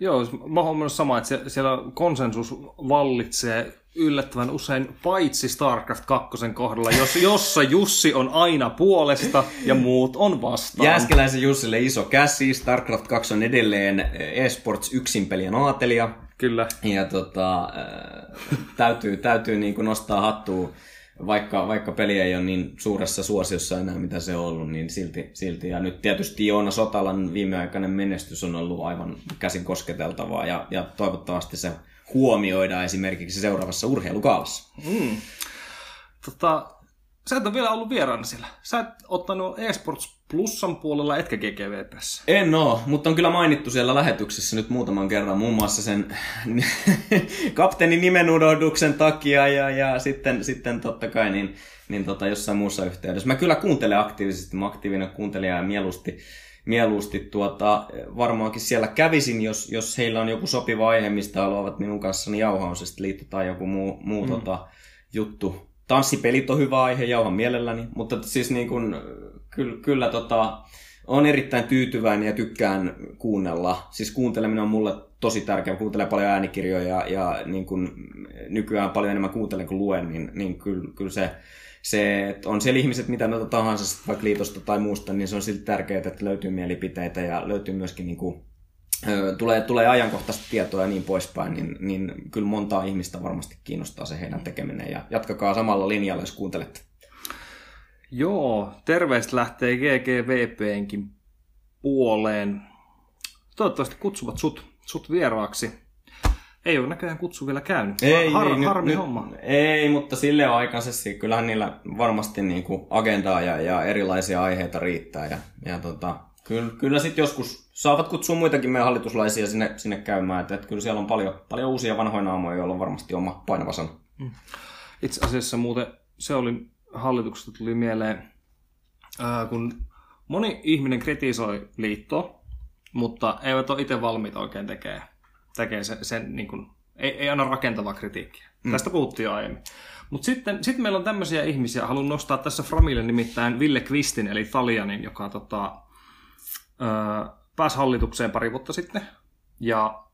Joo, mä oon sama, että siellä konsensus vallitsee yllättävän usein, paitsi StarCraft 2 kohdalla, jos, jossa Jussi on aina puolesta ja muut on vastaan. Jääskeläisen Jussille iso käsi, StarCraft 2 on edelleen eSports yksinpelien aatelija. Kyllä. Ja tota, täytyy, täytyy niin kuin nostaa hattua vaikka, vaikka peli ei ole niin suuressa suosiossa enää, mitä se on ollut, niin silti, silti. Ja nyt tietysti Joona Sotalan viimeaikainen menestys on ollut aivan käsin kosketeltavaa, ja, ja toivottavasti se huomioidaan esimerkiksi seuraavassa urheilukaalassa. Mm. Tota, sä et ole vielä ollut vieraana siellä. Sä et ottanut eSports Plussan puolella etkä GGVPssä. En oo, mutta on kyllä mainittu siellä lähetyksessä nyt muutaman kerran, muun muassa sen kapteenin nimenudohduksen takia ja, ja sitten, sitten totta kai niin, niin tota jossain muussa yhteydessä. Mä kyllä kuuntelen aktiivisesti, mä aktiivinen kuuntelija ja mieluusti mieluusti tuota, varmaankin siellä kävisin, jos, jos heillä on joku sopiva aihe, mistä haluavat minun kanssani jauhaa, on se sitten liitto tai joku muu, muu mm. tota, juttu. Tanssipelit on hyvä aihe, jauhan mielelläni, mutta siis niin kuin, kyllä, kyllä tota, on erittäin tyytyväinen ja tykkään kuunnella. Siis kuunteleminen on mulle tosi tärkeä. Kuuntelen paljon äänikirjoja ja, ja niin kun nykyään paljon enemmän kuuntelen kuin luen, niin, niin kyllä, kyllä se, se, että on siellä ihmiset mitä tahansa, vaikka liitosta tai muusta, niin se on silti tärkeää, että löytyy mielipiteitä ja löytyy myöskin niin kuin, tulee, tulee ajankohtaista tietoa ja niin poispäin, niin, niin kyllä montaa ihmistä varmasti kiinnostaa se heidän tekeminen ja jatkakaa samalla linjalla, jos kuuntelette. Joo, terveistä lähtee GGVPnkin puoleen. Toivottavasti kutsuvat sut, sut vieraaksi. Ei ole näköjään kutsu vielä käynyt. Ei, Har, ei, harmi nyt, homma. Nyt, ei, mutta sille on aikansa. Kyllähän niillä varmasti niin kuin agendaa ja, ja erilaisia aiheita riittää. Ja, ja tota, kyllä, kyllä sitten joskus saavat kutsua muitakin meidän hallituslaisia sinne, sinne käymään. Että, että kyllä siellä on paljon, paljon uusia vanhoja naamoja, joilla on varmasti oma painava sana. Mm. Itse asiassa muuten se oli hallituksesta tuli mieleen, ää, kun moni ihminen kritisoi liittoa, mutta eivät ole itse valmiita oikein tekemään tekee sen, sen niin kuin, ei, ei anna rakentavaa kritiikkiä. Mm. Tästä puhuttiin aiemmin. Mutta sitten sit meillä on tämmöisiä ihmisiä, haluan nostaa tässä Framille nimittäin Ville Kvistin, eli Talianin, joka tota, ö, pääsi hallitukseen pari vuotta sitten. Ja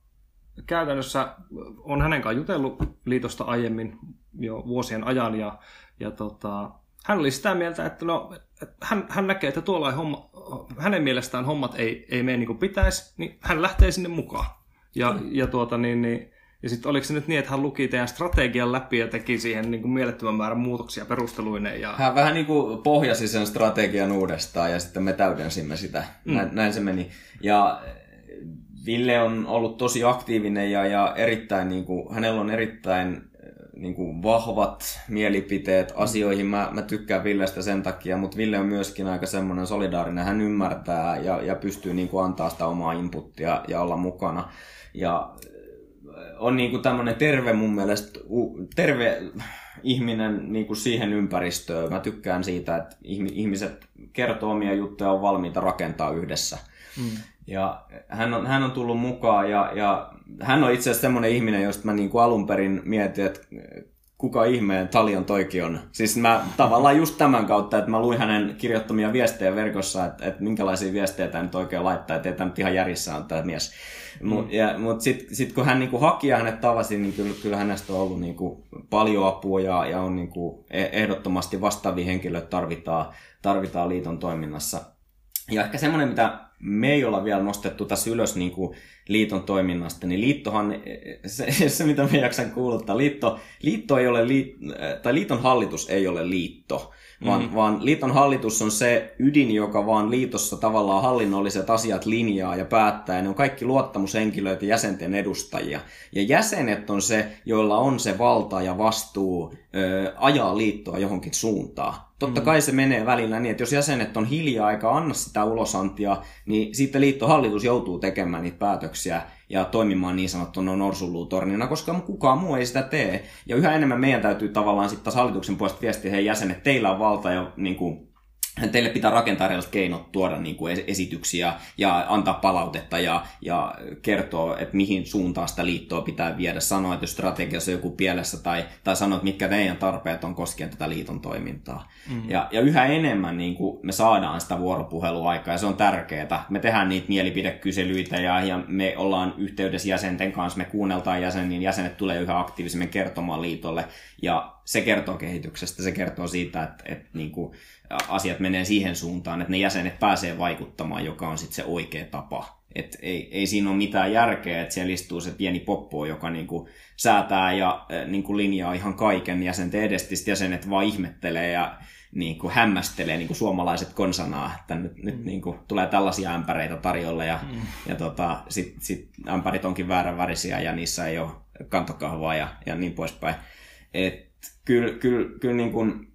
käytännössä on hänen kanssaan jutellut liitosta aiemmin jo vuosien ajan, ja, ja tota, hän oli sitä mieltä, että, no, että hän, hän näkee, että tuolla homma, hänen mielestään hommat ei, ei mene niin kuin pitäisi, niin hän lähtee sinne mukaan. Ja, mm. ja, tuota, niin, niin, ja sitten oliko se nyt niin, että hän luki teidän strategian läpi ja teki siihen niin kuin mielettömän määrän muutoksia perusteluineen? Ja... Hän vähän niin kuin pohjasi sen strategian uudestaan ja sitten me täydensimme sitä. Mm. Näin, näin se meni. Ja Ville on ollut tosi aktiivinen ja, ja erittäin, niin kuin, hänellä on erittäin niin kuin vahvat mielipiteet asioihin. Mä, mä tykkään Villestä sen takia, mutta Ville on myöskin aika semmoinen solidaarinen. Hän ymmärtää ja, ja pystyy niin kuin antaa sitä omaa inputtia ja olla mukana. Ja on niin kuin tämmöinen terve mun mielestä, terve ihminen niin kuin siihen ympäristöön. Mä tykkään siitä, että ihmiset kertoo omia juttuja on valmiita rakentaa yhdessä. Mm. Ja hän on, hän on tullut mukaan ja, ja hän on itse asiassa semmoinen ihminen, josta mä niin kuin alun perin mietin, että kuka ihmeen Talion toikin on. Siis mä tavallaan just tämän kautta, että mä luin hänen kirjoittamia viestejä verkossa, että, että minkälaisia viestejä tämä nyt oikein laittaa, että tämä nyt ihan järjissä on tämä mies. Mm. Mutta sitten sit kun hän niinku haki ja hänet tavasi, niin kyllä, kyllä hänestä on ollut niinku paljon apua ja, ja on niinku e- ehdottomasti vastaavia henkilöitä tarvitaan, tarvitaan liiton toiminnassa. Ja ehkä semmoinen, mitä me ei olla vielä nostettu tässä ylös niin kuin liiton toiminnasta, niin liittohan, se, se mitä me jaksan kuuluttaa, liitto, liitto ei ole, liit, tai liiton hallitus ei ole liitto, vaan, mm-hmm. vaan liiton hallitus on se ydin, joka vaan liitossa tavallaan hallinnolliset asiat linjaa ja päättää, ja ne on kaikki luottamushenkilöitä ja jäsenten edustajia. Ja jäsenet on se, joilla on se valta ja vastuu ö, ajaa liittoa johonkin suuntaan. Totta mm. kai se menee välillä niin, että jos jäsenet on hiljaa eikä anna sitä ulosantia, niin sitten liittohallitus joutuu tekemään niitä päätöksiä ja toimimaan niin sanottuna norsulluutornina, koska kukaan muu ei sitä tee. Ja yhä enemmän meidän täytyy tavallaan sitten taas hallituksen puolesta viestiä, hei jäsenet, teillä on valta ja niin kuin, teille pitää rakentaa erilaiset keinot tuoda niin kuin esityksiä ja antaa palautetta ja, ja kertoa, että mihin suuntaan sitä liittoa pitää viedä. Sanoa, että jos strategiassa on joku pielessä tai, tai sanoa, että mitkä teidän tarpeet on koskien tätä liiton toimintaa. Mm-hmm. Ja, ja yhä enemmän niin kuin me saadaan sitä vuoropuhelua aikaa ja se on tärkeää. Me tehdään niitä mielipidekyselyitä ja, ja me ollaan yhteydessä jäsenten kanssa, me kuunneltaan jäsen, niin jäsenet tulee yhä aktiivisemmin kertomaan liitolle ja se kertoo kehityksestä, se kertoo siitä, että, että niin kuin, asiat menee siihen suuntaan, että ne jäsenet pääsee vaikuttamaan, joka on sitten se oikea tapa. Et ei, ei siinä ole mitään järkeä, että siellä istuu se pieni poppo, joka niinku säätää ja niinku linjaa ihan kaiken jäsenten edestä, jäsenet vaan ihmettelee ja niinku hämmästelee niinku suomalaiset konsanaa, että nyt, mm. nyt niinku tulee tällaisia ämpäreitä tarjolla ja, mm. ja tota, sitten sit ämpärit onkin väärän värisiä ja niissä ei ole kantokahvaa ja, ja niin poispäin. Et kyllä, kyllä, kyllä niin kuin,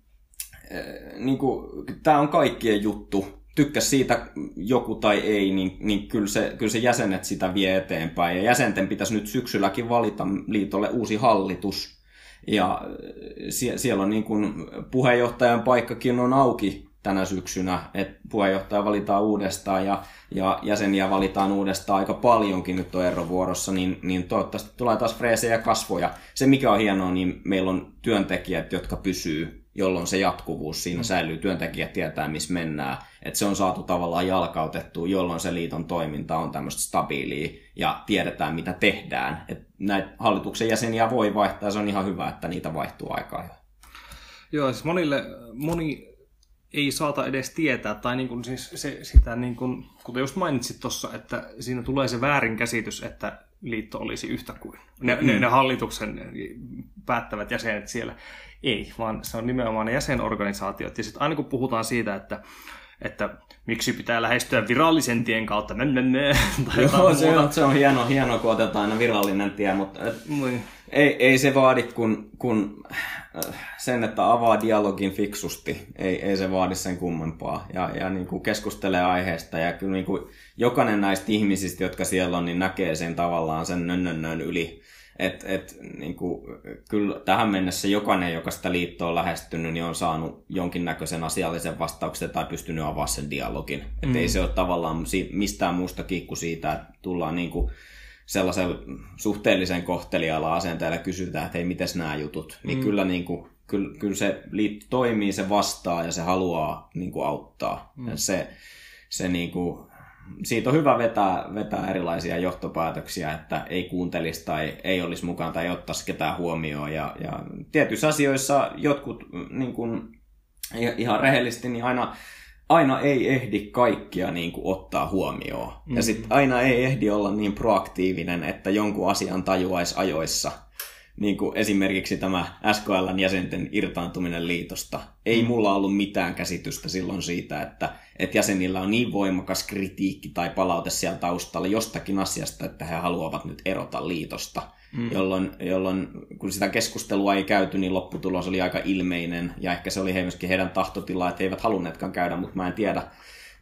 niin kuin, tämä on kaikkien juttu. Tykkäs siitä joku tai ei, niin, niin kyllä, se, kyllä se jäsenet sitä vie eteenpäin. Ja jäsenten pitäisi nyt syksylläkin valita liitolle uusi hallitus. Ja sie, siellä on niin kuin puheenjohtajan paikkakin on auki tänä syksynä, että puheenjohtaja valitaan uudestaan ja, ja jäseniä valitaan uudestaan aika paljonkin nyt on erovuorossa, niin, niin toivottavasti tulee taas freesejä ja kasvoja. Se mikä on hienoa, niin meillä on työntekijät, jotka pysyy jolloin se jatkuvuus siinä mm. säilyy, työntekijät tietää, missä mennään, että se on saatu tavallaan jalkautettua, jolloin se liiton toiminta on tämmöistä stabiilia ja tiedetään, mitä tehdään. Et näitä hallituksen jäseniä voi vaihtaa, se on ihan hyvä, että niitä vaihtuu aikaa. Joo, siis monille, moni ei saata edes tietää, tai niin kuin siis se, sitä, niin kuin, kuten just mainitsit tuossa, että siinä tulee se väärinkäsitys, että liitto olisi yhtä kuin ne, mm. ne, ne hallituksen päättävät jäsenet siellä. Ei, vaan se on nimenomaan ne jäsenorganisaatiot. Ja sitten aina kun puhutaan siitä, että että miksi pitää lähestyä virallisen tien kautta. Mö, mö, mö, tai Joo, se on, se on hieno, hieno, kun otetaan aina virallinen tie, mutta et, niin. ei, ei se vaadi kun, kun äh, sen, että avaa dialogin fiksusti. Ei, ei se vaadi sen kummempaa. Ja, ja niin kuin keskustelee aiheesta ja kyllä niin kuin jokainen näistä ihmisistä, jotka siellä on, niin näkee sen tavallaan sen nönnönnön yli et, et, niin kuin, kyllä tähän mennessä jokainen, joka sitä liittoa on lähestynyt, niin on saanut jonkinnäköisen asiallisen vastauksen tai pystynyt avaamaan sen dialogin. Et mm. ei se ole tavallaan mistään muusta kuin siitä, että tullaan niin kuin sellaisella suhteellisen kohtelijalla asenteella kysytään, että hei, miten nämä jutut. Niin mm. kyllä, niin kuin, kyllä, kyllä se liitto toimii, se vastaa ja se haluaa niin kuin auttaa. Mm. Ja se, se niin kuin, siitä on hyvä vetää, vetää erilaisia johtopäätöksiä, että ei kuuntelisi tai ei olisi mukaan tai ei ottaisi ketään huomioon. Ja, ja tietyissä asioissa jotkut niin kuin, ihan rehellisesti, niin aina, aina ei ehdi kaikkia niin kuin, ottaa huomioon. Mm-hmm. Ja sitten aina ei ehdi olla niin proaktiivinen, että jonkun asian tajuaisi ajoissa – niin kuin esimerkiksi tämä SKLn jäsenten irtaantuminen liitosta. Ei mm. mulla ollut mitään käsitystä silloin siitä, että, että jäsenillä on niin voimakas kritiikki tai palaute siellä taustalla jostakin asiasta, että he haluavat nyt erota liitosta. Mm. Jolloin, jolloin kun sitä keskustelua ei käyty, niin lopputulos oli aika ilmeinen. Ja ehkä se oli he myöskin heidän tahtotila, että he eivät halunneetkaan käydä, mutta mä en tiedä,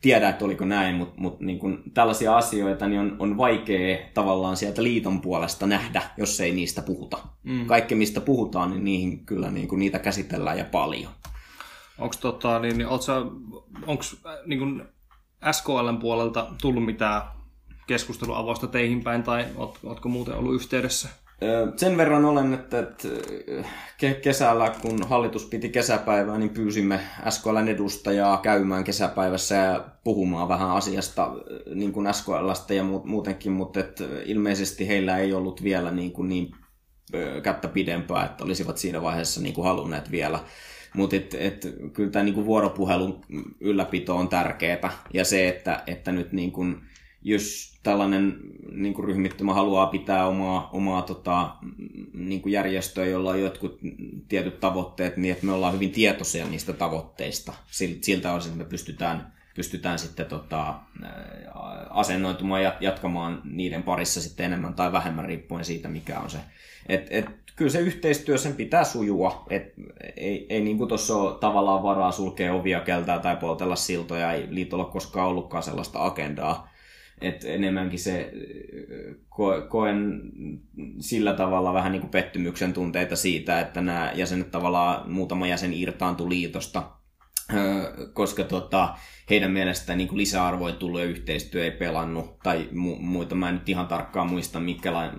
tiedä, että oliko näin, mutta, mutta niin tällaisia asioita niin on, on vaikea tavallaan sieltä liiton puolesta nähdä, jos ei niistä puhuta. Mm. Kaikki, mistä puhutaan, niin niihin kyllä niin kuin niitä käsitellään ja paljon. Onko tota, niin, niin onko niin kuin SKLn puolelta tullut mitään keskusteluavausta teihin päin, tai oletko muuten ollut yhteydessä? Sen verran olen, että, kesällä, kun hallitus piti kesäpäivää, niin pyysimme SKLn edustajaa käymään kesäpäivässä ja puhumaan vähän asiasta niin kuin SKLstä ja muutenkin, mutta ilmeisesti heillä ei ollut vielä niin, kuin niin kättä pidempää, että olisivat siinä vaiheessa niin kuin halunneet vielä. Mutta et, et, kyllä tämä niin kuin vuoropuhelun ylläpito on tärkeää ja se, että, että nyt niin kuin, jos tällainen niin kuin ryhmittymä haluaa pitää omaa, omaa tota, niin kuin järjestöä, jolla on jotkut tietyt tavoitteet, niin että me ollaan hyvin tietoisia niistä tavoitteista. Siltä osin, että me pystytään, pystytään sitten tota, asennoitumaan ja jatkamaan niiden parissa sitten enemmän tai vähemmän riippuen siitä, mikä on se. Et, et, kyllä se yhteistyö sen pitää sujua. Et, ei ei niin tuossa ole tavallaan varaa sulkea ovia keltää tai poltella siltoja. Ei liitolla koskaan ollutkaan sellaista agendaa et enemmänkin se ko- koen sillä tavalla vähän niin kuin pettymyksen tunteita siitä, että nämä jäsenet tavallaan, muutama jäsen irtaantui liitosta, koska tota, heidän mielestään niin lisäarvo ei tullut ja yhteistyö ei pelannut, tai mu- muita, mä en nyt ihan tarkkaan muista,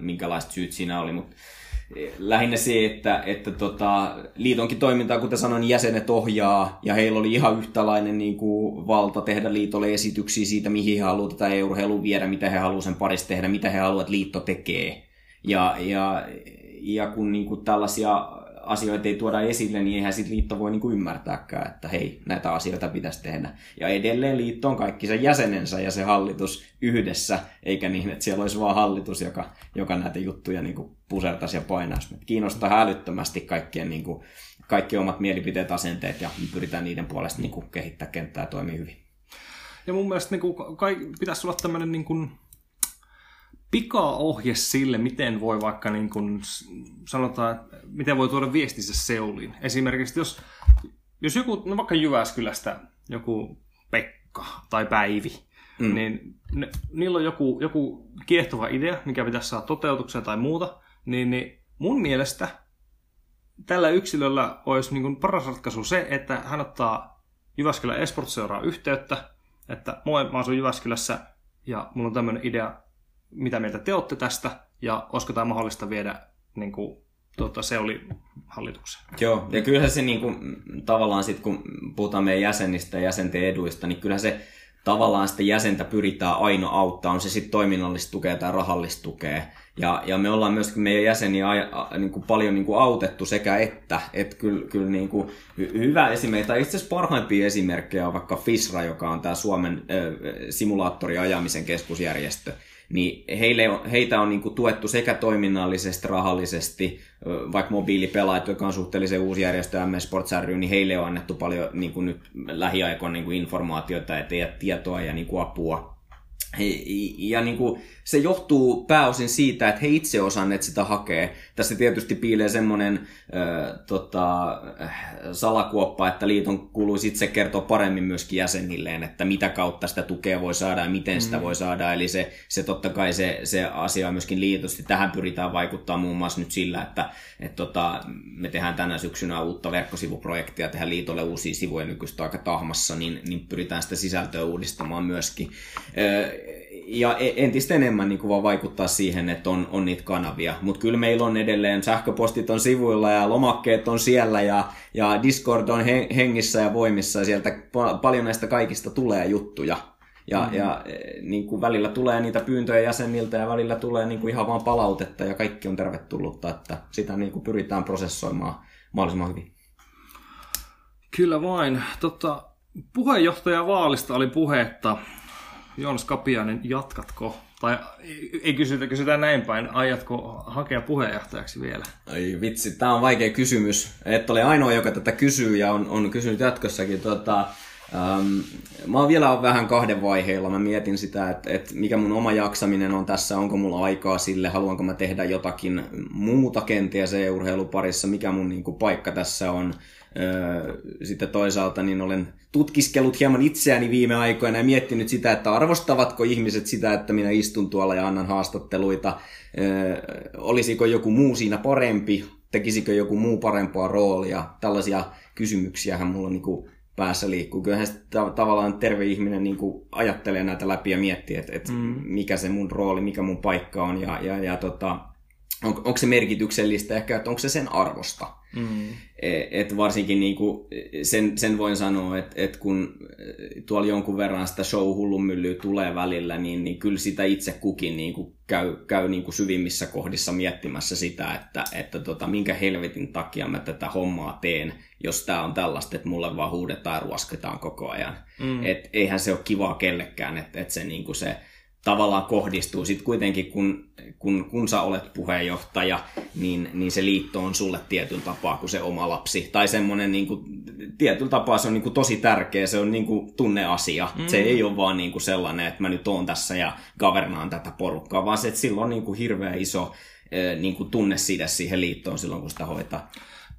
minkälaiset syyt siinä oli, mutta lähinnä se, että, että tota, liitonkin toimintaa, kuten sanoin, jäsenet ohjaa, ja heillä oli ihan yhtälainen niin kuin, valta tehdä liitolle esityksiä siitä, mihin he haluavat tätä euroheilua viedä, mitä he haluavat sen parissa tehdä, mitä he haluavat, että liitto tekee. Ja, ja, ja kun niin kuin, tällaisia asioita ei tuoda esille, niin eihän sitten liitto voi niinku ymmärtääkään, että hei, näitä asioita pitäisi tehdä. Ja edelleen liitto on kaikki se jäsenensä ja se hallitus yhdessä, eikä niin, että siellä olisi vaan hallitus, joka, joka näitä juttuja niinku pusertaisi ja painaisi. Kiinnostaa älyttömästi kaikkien niinku, kaikki omat mielipiteet, asenteet ja pyritään niiden puolesta niinku kehittää kenttää ja toimii hyvin. Ja mun mielestä niinku, kai, pitäisi olla tämmöinen niinku, pikaohje sille, miten voi vaikka niin kuin, sanotaan, miten voi tuoda viestinsä Seuliin. Esimerkiksi jos, jos joku, no vaikka Jyväskylästä joku Pekka tai Päivi, mm. niin ne, niillä on joku, joku kiehtova idea, mikä pitäisi saada toteutukseen tai muuta, niin, niin mun mielestä tällä yksilöllä olisi niin kuin paras ratkaisu se, että hän ottaa Jyväskylän Esports seuraa yhteyttä, että moi, mä asun Jyväskylässä ja mulla on tämmöinen idea, mitä mieltä te olette tästä ja olisiko tämä mahdollista viedä niin kuin, tuota, se oli hallitukseen. Joo, ja kyllähän se niin kuin, tavallaan sitten, kun puhutaan meidän jäsenistä ja jäsenten eduista, niin kyllä se tavallaan sitä jäsentä pyritään aina auttaa, on se sitten toiminnallista tukea tai rahallista tukea. Ja, ja me ollaan myöskin meidän jäseniä niin kuin paljon niin kuin autettu sekä että. Että kyllä, kyllä niin kuin, hyvä esimerkki, tai itse asiassa parhaimpia esimerkkejä on vaikka FISRA, joka on tämä Suomen äh, simulaattoriajamisen keskusjärjestö niin heille heitä on niin kuin tuettu sekä toiminnallisesti, rahallisesti, vaikka mobiilipelaajat, joka on suhteellisen uusi järjestö MS Sports ry, niin heille on annettu paljon niin kuin nyt lähiaikoina niin kuin informaatiota ja tietoa ja niin kuin apua ja niin kuin, se johtuu pääosin siitä, että he itse osanneet sitä hakea. Tässä tietysti piilee semmoinen äh, tota, salakuoppa, että liiton kuuluisi itse kertoa paremmin myöskin jäsenilleen, että mitä kautta sitä tukea voi saada ja miten sitä mm. voi saada. Eli se, se totta kai se, se asia on myöskin liitosti. Tähän pyritään vaikuttaa muun muassa nyt sillä, että et tota, me tehdään tänä syksynä uutta verkkosivuprojektia, tehdään liitolle uusia sivuja nykyistä aika tahmassa, niin, niin pyritään sitä sisältöä uudistamaan myöskin. Äh, ja e- entistä enemmän niin kuin vaan vaikuttaa siihen, että on, on niitä kanavia. Mutta kyllä meillä on edelleen, sähköpostit on sivuilla ja lomakkeet on siellä ja, ja Discord on hengissä ja voimissa ja sieltä paljon näistä kaikista tulee juttuja. Ja, mm-hmm. ja e, niin kuin välillä tulee niitä pyyntöjä jäseniltä ja välillä tulee niin kuin ihan vaan palautetta ja kaikki on tervetullutta, että sitä niin kuin pyritään prosessoimaan mahdollisimman hyvin. Kyllä vain. Tota, puheenjohtajavaalista oli puhetta Joonas Kapiainen, jatkatko? Tai ei kysytä, kysytään näin päin, aiotko hakea puheenjohtajaksi vielä? Ai vitsi, tämä on vaikea kysymys. Et ole ainoa, joka tätä kysyy ja on, on kysynyt jatkossakin. Tota, Um, mä oon vielä vähän kahden vaiheilla. Mä mietin sitä, että, että mikä mun oma jaksaminen on tässä, onko mulla aikaa sille, haluanko mä tehdä jotakin muuta kenties e-urheiluparissa, mikä mun niin kuin, paikka tässä on. Sitten toisaalta niin olen tutkiskellut hieman itseäni viime aikoina ja miettinyt sitä, että arvostavatko ihmiset sitä, että minä istun tuolla ja annan haastatteluita. Olisiko joku muu siinä parempi, tekisikö joku muu parempaa roolia. Tällaisia kysymyksiähän mulla niin kuin päässä liikkuu. Kyllähän sitä tavallaan terve ihminen niin kuin ajattelee näitä läpi ja miettii, että, että mm. mikä se mun rooli, mikä mun paikka on ja, ja, ja tota, on, onko se merkityksellistä, ehkä että onko se sen arvosta. Mm. E, et varsinkin niinku, sen, sen voin sanoa, että et kun tuolla jonkun verran sitä show-hullunmyllyä tulee välillä, niin, niin kyllä sitä itse kukin niinku käy, käy niinku syvimmissä kohdissa miettimässä sitä, että, että tota, minkä helvetin takia mä tätä hommaa teen, jos tämä on tällaista, että mulle vaan huudetaan ja ruosketaan koko ajan. Mm. Et eihän se ole kivaa kellekään, että et se, niinku se tavallaan kohdistuu. Sitten kuitenkin, kun, kun, kun sä olet puheenjohtaja, niin, niin se liitto on sulle tietyn tapaa kuin se oma lapsi. Tai semmoinen niin kuin, tietyllä tapaa se on niin kuin, tosi tärkeä, se on niin kuin, tunneasia. Mm. Se ei ole vaan niin kuin, sellainen, että mä nyt oon tässä ja governaan tätä porukkaa, vaan se, että sillä on niin kuin, hirveä iso niin kuin, tunne siihen liittoon silloin, kun sitä hoitaa.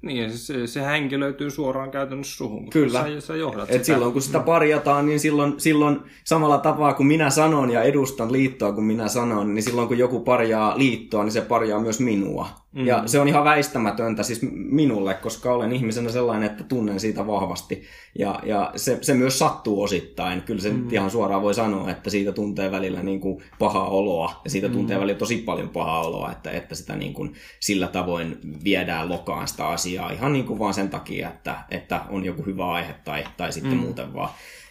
Niin, se, se henki löytyy suoraan käytännössä suhun. Kyllä. Sä, sä johdat Et sitä. silloin kun sitä parjataan, niin silloin, silloin samalla tapaa kuin minä sanon ja edustan liittoa kun minä sanon, niin silloin kun joku parjaa liittoa, niin se parjaa myös minua. Mm. Ja se on ihan väistämätöntä siis minulle, koska olen ihmisenä sellainen, että tunnen siitä vahvasti. Ja, ja se, se myös sattuu osittain. Kyllä se mm. ihan suoraan voi sanoa, että siitä tuntee välillä niin kuin pahaa oloa. Ja siitä tuntee mm. välillä tosi paljon pahaa oloa, että, että sitä niin kuin sillä tavoin viedään lokaan sitä asiaa. Ihan niin kuin vaan sen takia, että, että on joku hyvä aihe tai, tai sitten mm. muuten vaan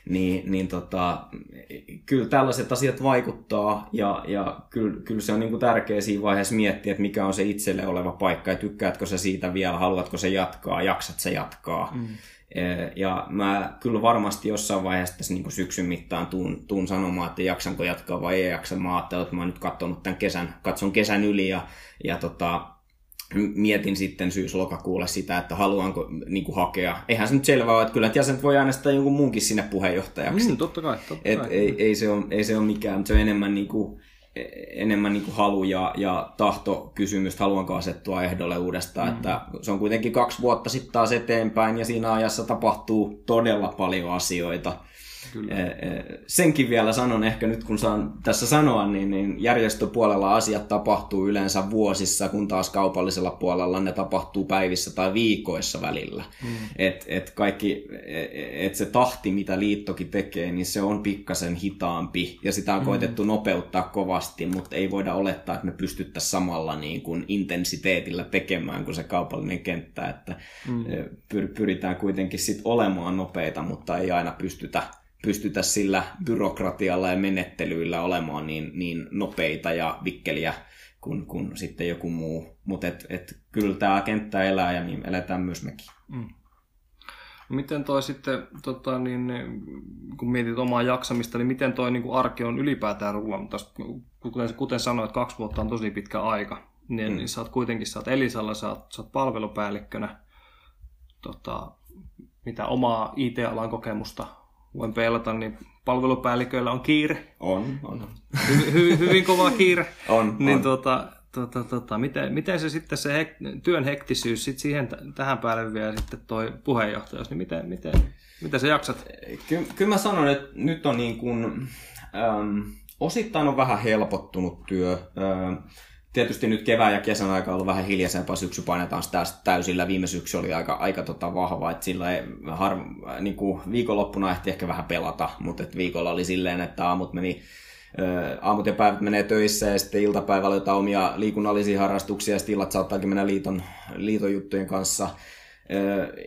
niin, niin tota, kyllä tällaiset asiat vaikuttaa ja, ja kyllä, kyllä se on niin kuin tärkeä siinä vaiheessa miettiä, että mikä on se itselle oleva paikka ja tykkäätkö sä siitä vielä, haluatko se jatkaa, jaksat se jatkaa. Mm. E, ja mä kyllä varmasti jossain vaiheessa tässä niin syksyn mittaan tuun, tuun sanomaan, että jaksanko jatkaa vai ei jaksa. Mä ajattelin, että mä oon nyt katsonut tämän kesän, katson kesän yli ja, ja tota, mietin sitten syys-lokakuulle sitä, että haluanko niin kuin, hakea. Eihän se nyt selvää ole, että kyllä että jäsenet voi äänestää jonkun muunkin sinne puheenjohtajaksi. Mm, totta kai. Totta Et kai. Ei, ei, se ole, ei se ole mikään, se on enemmän, niin kuin, enemmän niin kuin halu ja, ja tahto kysymys, haluanko asettua ehdolle uudestaan. Mm. Että se on kuitenkin kaksi vuotta sitten taas eteenpäin ja siinä ajassa tapahtuu todella paljon asioita. Kyllä. Senkin vielä sanon ehkä nyt, kun saan tässä sanoa, niin, niin järjestöpuolella asiat tapahtuu yleensä vuosissa, kun taas kaupallisella puolella ne tapahtuu päivissä tai viikoissa välillä. Mm. Et, et kaikki, et se tahti, mitä liittokin tekee, niin se on pikkasen hitaampi ja sitä on mm. koitettu nopeuttaa kovasti, mutta ei voida olettaa, että me pystyttäisiin samalla niin kuin intensiteetillä tekemään kuin se kaupallinen kenttä, että mm. pyritään kuitenkin sit olemaan nopeita, mutta ei aina pystytä, pystytä sillä byrokratialla ja menettelyillä olemaan niin, niin nopeita ja vikkeliä kuin, kuin sitten joku muu. Mutta et, et, kyllä tämä kenttä elää ja niin eletään myös mekin. Mm. Miten toi sitten, tota, niin, kun mietit omaa jaksamista, niin miten toi niin kuin arki on ylipäätään ruoan? Kuten, kuten sanoit, kaksi vuotta on tosi pitkä aika. Niin, mm. niin sä oot kuitenkin, sä oot Elisalla, sä oot, sä oot palvelupäällikkönä. Tota, mitä omaa IT-alan kokemusta voin pelata, niin palvelupäälliköillä on kiire. On, on. Hy, hy, hyvin kova kiire. on, niin on. Tota, tota, tota, miten, miten se sitten se hek, työn hektisyys, sit siihen tähän päälle vielä sitten toi puheenjohtajuus, niin miten, miten, miten sä jaksat? Ky, kyllä mä sanon, että nyt on niin kuin, ähm, osittain on vähän helpottunut työ. Ähm, tietysti nyt kevään ja kesän aika on ollut vähän hiljaisempaa, syksy painetaan sitä täysillä. Viime syksy oli aika, aika tota vahva, että sillä ei, har, niin kuin viikonloppuna ehti ehkä vähän pelata, mutta et viikolla oli silleen, että aamut meni aamut ja päivät menee töissä ja sitten iltapäivällä jotain omia liikunnallisia harrastuksia ja sitten illat saattaakin mennä liiton, liiton juttujen kanssa.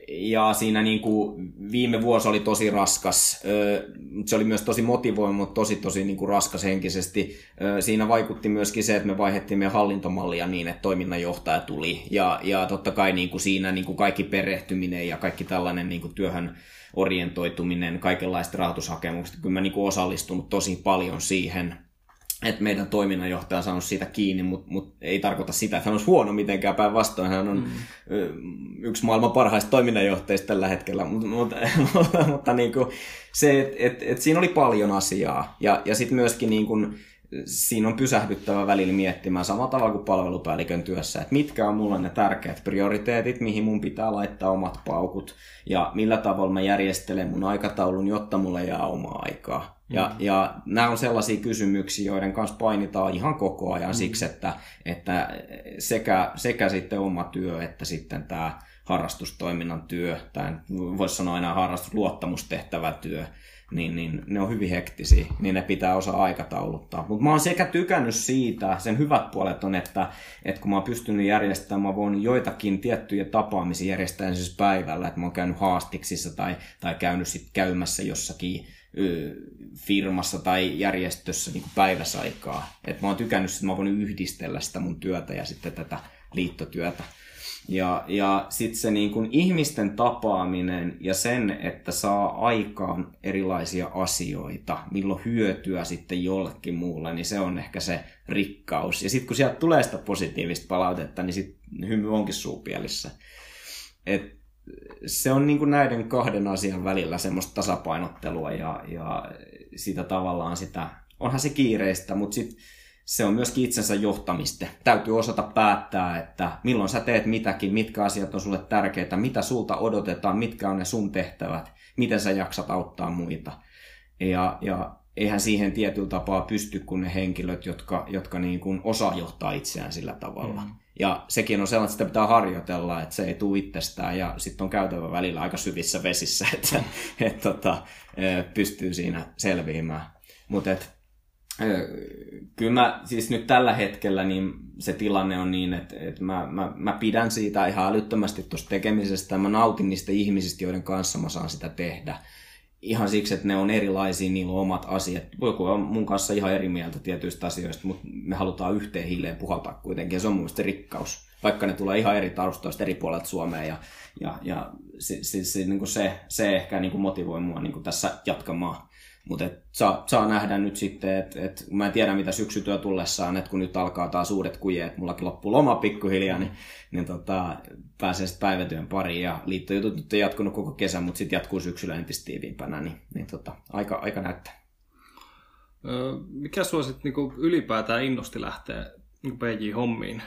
Ja siinä niin kuin viime vuosi oli tosi raskas, se oli myös tosi motivoiva, mutta tosi tosi niin kuin raskas henkisesti. Siinä vaikutti myöskin se, että me vaihdettiin meidän hallintomallia niin, että toiminnanjohtaja tuli. Ja, ja totta kai niin kuin siinä niin kuin kaikki perehtyminen ja kaikki tällainen niin kuin työhön orientoituminen, kaikenlaiset rahoitushakemukset. Kyllä mä niin kuin osallistunut tosi paljon siihen että meidän toiminnanjohtaja on saanut siitä kiinni, mutta mut ei tarkoita sitä, että hän olisi huono mitenkään päinvastoin. Hän on mm. yksi maailman parhaista toiminnanjohtajista tällä hetkellä, mutta, mutta, mutta, niin kuin se, että et, et siinä oli paljon asiaa. Ja, ja sitten myöskin niin kuin, siinä on pysähdyttävä välillä miettimään samalla tavalla kuin palvelupäällikön työssä, että mitkä on mulle ne tärkeät prioriteetit, mihin mun pitää laittaa omat paukut ja millä tavalla mä järjestelen mun aikataulun, jotta mulle jää omaa aikaa. Ja, mm. ja nämä on sellaisia kysymyksiä, joiden kanssa painitaan ihan koko ajan mm. siksi, että, että sekä, sekä sitten oma työ että sitten tämä harrastustoiminnan työ, tai voisi sanoa enää harrastusluottamustehtävä työ, niin, niin ne on hyvin hektisiä, niin ne pitää osaa aikatauluttaa. Mutta mä oon sekä tykännyt siitä, sen hyvät puolet on, että, että kun mä oon pystynyt järjestämään, mä voin joitakin tiettyjä tapaamisia järjestää siis päivällä, että mä oon käynyt haastiksissa tai, tai käynyt sit käymässä jossakin firmassa tai järjestössä niin päiväsaikaa. Että mä oon tykännyt, että mä oon yhdistellä sitä mun työtä ja sitten tätä liittotyötä. Ja, ja sitten se niin kuin ihmisten tapaaminen ja sen, että saa aikaan erilaisia asioita, milloin hyötyä sitten jollekin muulle, niin se on ehkä se rikkaus. Ja sitten kun sieltä tulee sitä positiivista palautetta, niin sitten hymy onkin suupielissä. Et se on niin kuin näiden kahden asian välillä semmoista tasapainottelua ja, ja sitä tavallaan sitä, onhan se kiireistä, mutta sitten se on myöskin itsensä johtamista. Täytyy osata päättää, että milloin sä teet mitäkin, mitkä asiat on sulle tärkeitä, mitä sulta odotetaan, mitkä on ne sun tehtävät, miten sä jaksat auttaa muita. Ja, ja eihän siihen tietyllä tapaa pysty kuin ne henkilöt, jotka, jotka niin kuin osaa johtaa itseään sillä tavalla. Mm. Ja sekin on sellainen, että sitä pitää harjoitella, että se ei tule itsestään ja sitten on käytävä välillä aika syvissä vesissä, että et, tota, pystyy siinä selviämään. Mutta kyllä mä siis nyt tällä hetkellä niin se tilanne on niin, että, että mä, mä, mä pidän siitä ihan älyttömästi tuosta tekemisestä. Mä nautin niistä ihmisistä, joiden kanssa mä saan sitä tehdä. Ihan siksi, että ne on erilaisia, niillä on omat asiat. Joku on mun kanssa ihan eri mieltä tietyistä asioista, mutta me halutaan yhteen hiileen puhaltaa kuitenkin. Ja se on mun mielestä rikkaus. Vaikka ne tulee ihan eri taustoista eri puolilta Suomea. Ja, ja, ja se, se, se, niin se, se ehkä niin kuin motivoi mua niin kuin tässä jatkamaan mutta saa, saa nähdä nyt sitten, että et, mä en tiedä mitä syksytyö tullessaan, että kun nyt alkaa taas uudet kujeet, mullakin loppuu loma pikkuhiljaa, niin, niin tota, pääsee sitten päivätyön pariin ja liittojutut nyt ei jatkunut koko kesän, mutta sitten jatkuu syksyllä entistä tiiviimpänä, niin, niin tota, aika, aika näyttää. mikä sua sitten niinku ylipäätään innosti lähteä niinku PJ-hommiin?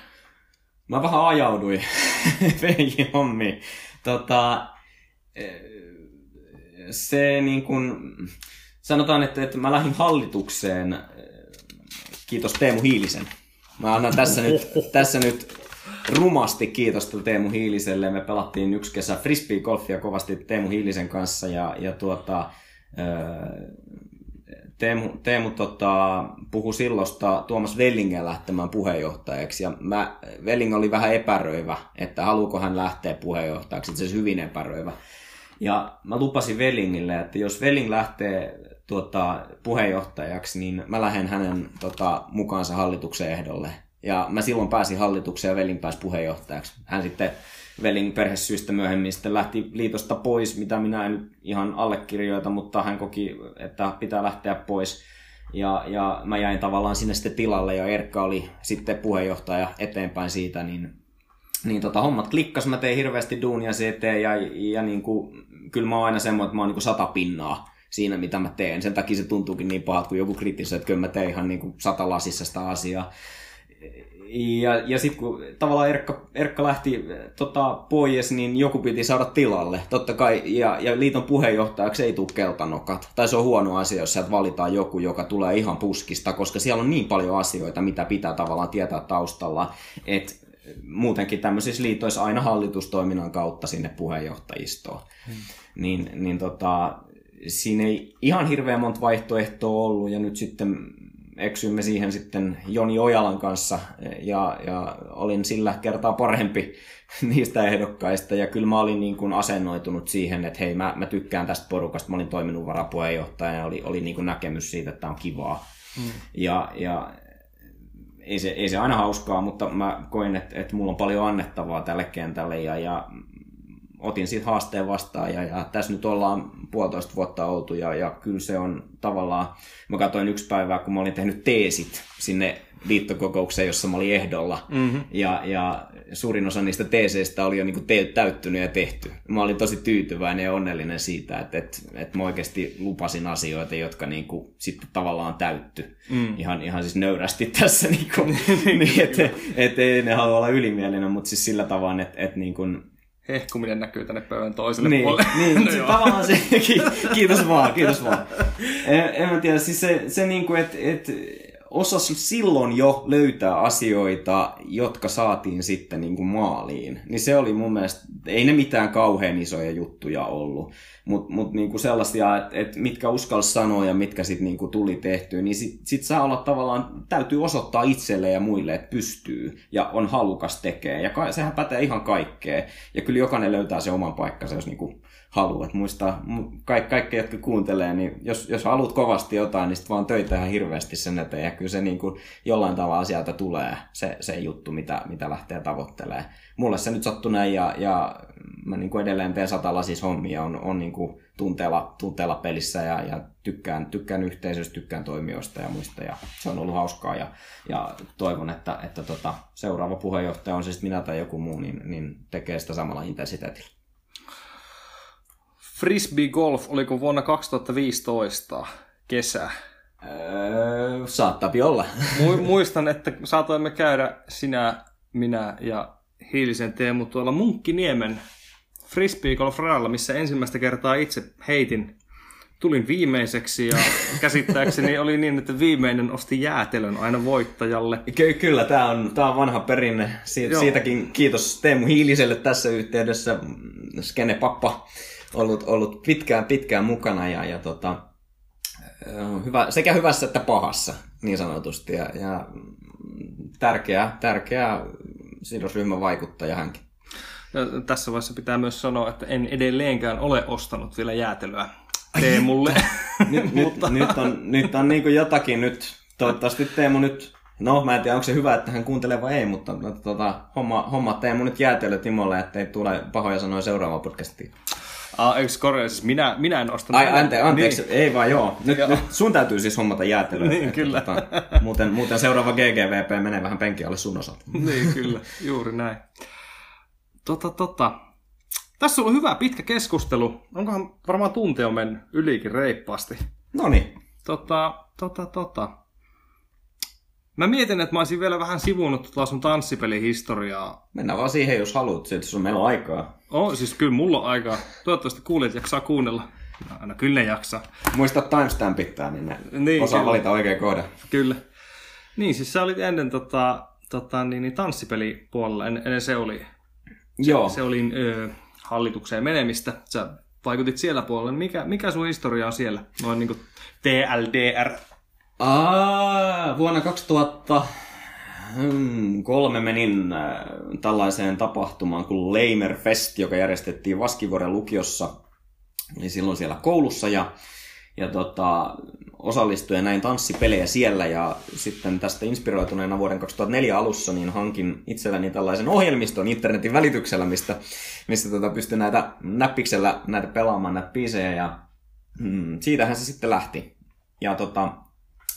Mä vähän ajauduin PJ-hommiin. Tota, se niin kun, sanotaan, että, että mä lähdin hallitukseen, kiitos Teemu Hiilisen. Mä annan tässä nyt, tässä nyt rumasti kiitosta Teemu Hiiliselle. Me pelattiin yksi kesä frisbee-golfia kovasti Teemu Hiilisen kanssa ja, ja tuota, Teemu, Teemu tota, puhui silloista Tuomas Vellingen lähtemään puheenjohtajaksi, ja mä, Velling oli vähän epäröivä, että haluuko hän lähteä puheenjohtajaksi, itse hyvin epäröivä. Ja mä lupasin Vellingille, että jos Velling lähtee tuota, puheenjohtajaksi, niin mä lähden hänen tota, mukaansa hallituksen ehdolle. Ja mä silloin pääsin hallitukseen ja Velling pääsi puheenjohtajaksi. Hän sitten Velin perhesyistä myöhemmin sitten lähti liitosta pois, mitä minä en ihan allekirjoita, mutta hän koki, että pitää lähteä pois. Ja, ja mä jäin tavallaan sinne sitten tilalle ja Erkka oli sitten puheenjohtaja eteenpäin siitä, niin, niin tota, hommat klikkas, mä tein hirveästi duunia se eteen ja, ja niin kuin, kyllä mä oon aina semmoinen, että mä oon niin kuin sata pinnaa siinä, mitä mä teen. Sen takia se tuntuukin niin pahalta, kun joku kritisoi, että kyllä mä tein ihan niin kuin sata lasissa sitä asiaa. Ja, ja sitten kun tavallaan Erkka, Erkka lähti tota, pois, niin joku piti saada tilalle. Totta kai, ja, ja liiton puheenjohtajaksi ei tule keltanokat. Tai se on huono asia, jos sieltä valitaan joku, joka tulee ihan puskista, koska siellä on niin paljon asioita, mitä pitää tavallaan tietää taustalla, että muutenkin tämmöisissä liitoissa aina hallitustoiminnan kautta sinne puheenjohtajistoon. Hmm. Niin, niin tota, siinä ei ihan hirveän monta vaihtoehtoa ollut, ja nyt sitten eksyimme siihen sitten Joni Ojalan kanssa ja, ja olin sillä kertaa parempi niistä ehdokkaista ja kyllä mä olin niin kuin asennoitunut siihen, että hei mä, mä tykkään tästä porukasta, mä olin toiminut varapuheenjohtaja ja oli, oli niin kuin näkemys siitä, että tämä on kivaa. Hmm. Ja, ja ei se, ei se aina hauskaa, mutta mä koin, että, että mulla on paljon annettavaa tälle kentälle ja, ja otin siitä haasteen vastaan ja, ja tässä nyt ollaan puolitoista vuotta oltu ja, ja kyllä se on tavallaan, mä katsoin yksi päivää, kun mä olin tehnyt teesit sinne liittokokoukseen, jossa mä olin ehdolla mm-hmm. ja, ja suurin osa niistä teeseistä oli jo niin te- täyttynyt ja tehty. Mä olin tosi tyytyväinen ja onnellinen siitä, että, että, että mä oikeasti lupasin asioita, jotka niin kuin sitten tavallaan täytty. Mm. Ihan, ihan siis nöyrästi tässä, niin kuin, niin, että, että ei ne halua olla ylimielinen, mutta siis sillä tavalla, että, että niin kuin, hehkuminen näkyy tänne pöydän toiselle niin, puolelle. Niin, no se, tavallaan se, kiitos vaan, kiitos vaan. En, en mä tiedä, siis se, se niin kuin, että et, osasi silloin jo löytää asioita, jotka saatiin sitten niin kuin maaliin. Niin se oli mun mielestä, ei ne mitään kauhean isoja juttuja ollut, mutta mut niin sellaisia, että et mitkä uskalsi sanoa ja mitkä sitten niin tuli tehtyä, niin sit, sit saa olla tavallaan, täytyy osoittaa itselle ja muille, että pystyy ja on halukas tekee. Ja ka- sehän pätee ihan kaikkeen. Ja kyllä jokainen löytää se oman paikkansa, jos niin kuin haluat. Muista, ka- kaikki, jotka kuuntelee, niin jos, jos haluat kovasti jotain, niin sitten vaan töitä ihan hirveästi sen eteen. Ja kyllä se niin kuin jollain tavalla sieltä tulee se, se juttu, mitä, mitä lähtee tavoittelemaan. Mulle se nyt sattui näin ja, ja mä niin kuin edelleen teen satalla siis hommia, on, on niin kuin tunteella, tunteella pelissä ja, ja tykkään, tykkään yhteisöstä, tykkään toimijoista ja muista ja se on ollut hauskaa ja, ja toivon, että, että tota, seuraava puheenjohtaja on sitten minä tai joku muu, niin, niin tekee sitä samalla intensiteetillä. Frisbee Golf, oliko vuonna 2015 kesä? Öö, saattaa olla. Muistan, että saatoimme käydä sinä, minä ja Hiilisen Teemu tuolla Munkkiniemen Frisbee Golf Radalla, missä ensimmäistä kertaa itse heitin. Tulin viimeiseksi ja käsittääkseni oli niin, että viimeinen osti jäätelön aina voittajalle. Ky- kyllä, tämä on, tää on vanha perinne. Si- siitäkin kiitos Teemu Hiiliselle tässä yhteydessä. Skene Pappa ollut, ollut pitkään pitkään mukana ja, ja tota, hyvä, sekä hyvässä että pahassa niin sanotusti. Ja, ja tärkeä, tärkeä sidosryhmän vaikuttaja hänkin. No, tässä vaiheessa pitää myös sanoa, että en edelleenkään ole ostanut vielä jäätelöä Teemulle. nyt, Mutta... nyt, nyt on, nyt on niin jotakin nyt. Toivottavasti Teemu nyt No, mä en tiedä, onko se hyvä, että hän kuuntelee vai ei, mutta tota, homma, homma Teemu nyt jäätelö Timolle, ettei tule pahoja sanoja seuraavaan podcastiin. Ah, eikö korjaa, siis minä, minä en ostanut. Ai, ante, anteeksi, niin. ei vaan joo. Nyt, joo. nyt sun täytyy siis hommata jäätelöä. niin, kyllä. Tota, muuten, muuten seuraava GGVP menee vähän penki alle sun osalta. niin, kyllä, juuri näin. Tota, tota. Tässä on hyvä pitkä keskustelu. Onkohan varmaan tunti on mennyt ylikin reippaasti. No niin. Tota, tota, tota. Mä mietin, että mä olisin vielä vähän sivunut tota sun tanssipelihistoriaa. Mennään vaan siihen, jos haluat, että on meillä on aikaa. Oh, siis kyllä mulla on aikaa. Toivottavasti kuulijat jaksaa kuunnella. No, no kyllä ne jaksaa. Muista timestampit tää, niin ne Niin, osaa kyllä. valita oikein kohdan. Kyllä. Niin, siis sä olit ennen tota, tota, niin, niin tanssipelipuolella, en, ennen se oli, Joo. se oli ö, hallitukseen menemistä. Sä vaikutit siellä puolella. Mikä, mikä sun historia on siellä? Noin niin kuin TLDR. Vuonna 2003 menin äh, tällaiseen tapahtumaan kuin Leimer Fest, joka järjestettiin Vaskivuoren lukiossa. Eli silloin siellä koulussa ja, ja tota, osallistuin ja näin tanssipelejä siellä ja sitten tästä inspiroituneena vuoden 2004 alussa niin hankin itselleni tällaisen ohjelmiston internetin välityksellä, mistä, mistä tota pystyn näitä näppiksellä näitä pelaamaan näitä biisejä ja mm, siitähän se sitten lähti. Ja tota,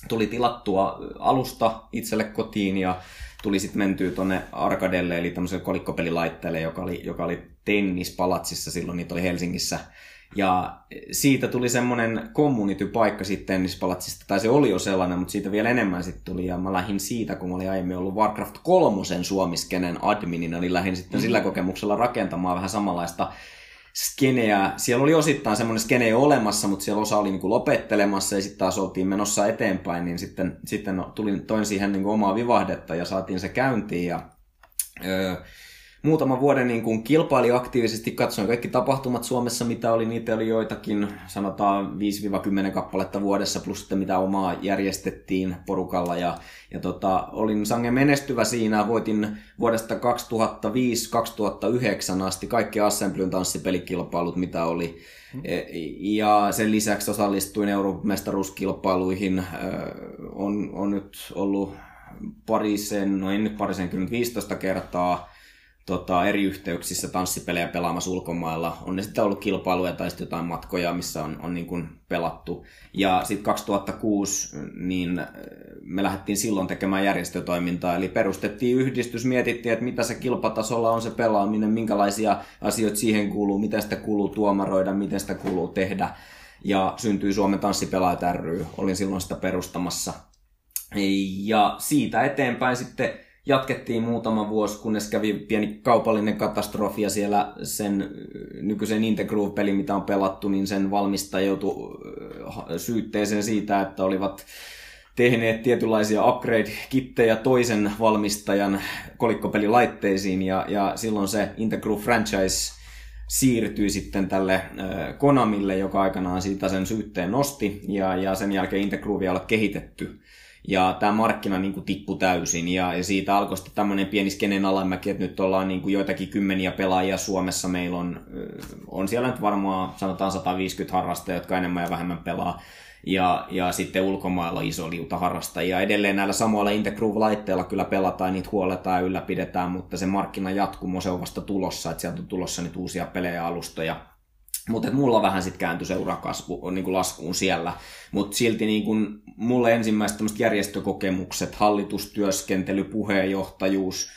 tuli tilattua alusta itselle kotiin ja tuli sitten mentyä tuonne Arkadelle, eli tämmöiselle kolikkopelilaitteelle, joka oli, joka oli tennispalatsissa silloin, niitä oli Helsingissä. Ja siitä tuli semmoinen community-paikka sitten tennispalatsista, tai se oli jo sellainen, mutta siitä vielä enemmän sitten tuli. Ja mä lähdin siitä, kun mä olin aiemmin ollut Warcraft 3 suomiskenen adminina, niin lähdin sitten sillä kokemuksella rakentamaan vähän samanlaista skeneä. Siellä oli osittain semmoinen skene jo olemassa, mutta siellä osa oli niin kuin lopettelemassa ja sitten taas oltiin menossa eteenpäin, niin sitten, sitten no, tulin, toin siihen niin kuin omaa vivahdetta ja saatiin se käyntiin. Ja, öö, muutaman vuoden niin kuin kilpaili aktiivisesti, katsoin kaikki tapahtumat Suomessa, mitä oli, niitä oli joitakin, sanotaan 5-10 kappaletta vuodessa, plus sitten mitä omaa järjestettiin porukalla, ja, ja tota, olin sangen menestyvä siinä, voitin vuodesta 2005-2009 asti kaikki Assemblyn tanssipelikilpailut, mitä oli, E- ja sen lisäksi osallistuin euromestaruuskilpailuihin, on, on nyt ollut parisen, no en nyt parisen, kyllä nyt 15 kertaa, tota, eri yhteyksissä tanssipelejä pelaamassa ulkomailla. On ne sitten ollut kilpailuja tai sitten jotain matkoja, missä on, on niin kuin pelattu. Ja sitten 2006 niin äh, me lähdettiin silloin tekemään järjestötoimintaa, eli perustettiin yhdistys, mietittiin, että mitä se kilpatasolla on se pelaaminen, minkälaisia asioita siihen kuuluu, miten sitä kuuluu tuomaroida, miten sitä kuuluu tehdä. Ja syntyi Suomen tanssipelaajat ry, olin silloin sitä perustamassa. Ja siitä eteenpäin sitten jatkettiin muutama vuosi, kunnes kävi pieni kaupallinen katastrofi ja siellä sen nykyisen Intergroove-peli, mitä on pelattu, niin sen valmistaja joutui syytteeseen siitä, että olivat tehneet tietynlaisia upgrade-kittejä toisen valmistajan kolikkopelilaitteisiin ja, ja silloin se Intergroove franchise siirtyi sitten tälle Konamille, joka aikanaan siitä sen syytteen nosti ja, ja sen jälkeen Intergroovea olla kehitetty ja tämä markkina niin kuin tippui täysin ja, ja siitä alkoi sitten tämmöinen pieni skenen alamäki, että nyt ollaan niin kuin joitakin kymmeniä pelaajia Suomessa. Meillä on, on siellä nyt varmaan sanotaan 150 harrastajia, jotka enemmän ja vähemmän pelaa. Ja, ja sitten ulkomailla iso liuta harrastajia. Edelleen näillä samoilla Intergroove-laitteilla kyllä pelataan, niitä huoletaan ja ylläpidetään, mutta se markkina jatkumo se on vasta tulossa, että sieltä on tulossa nyt uusia pelejä ja alustoja mutta mulla vähän sitten kääntyi se urakasvu niin kuin laskuun siellä. Mutta silti niin kuin, mulle ensimmäiset järjestökokemukset, hallitustyöskentely, puheenjohtajuus,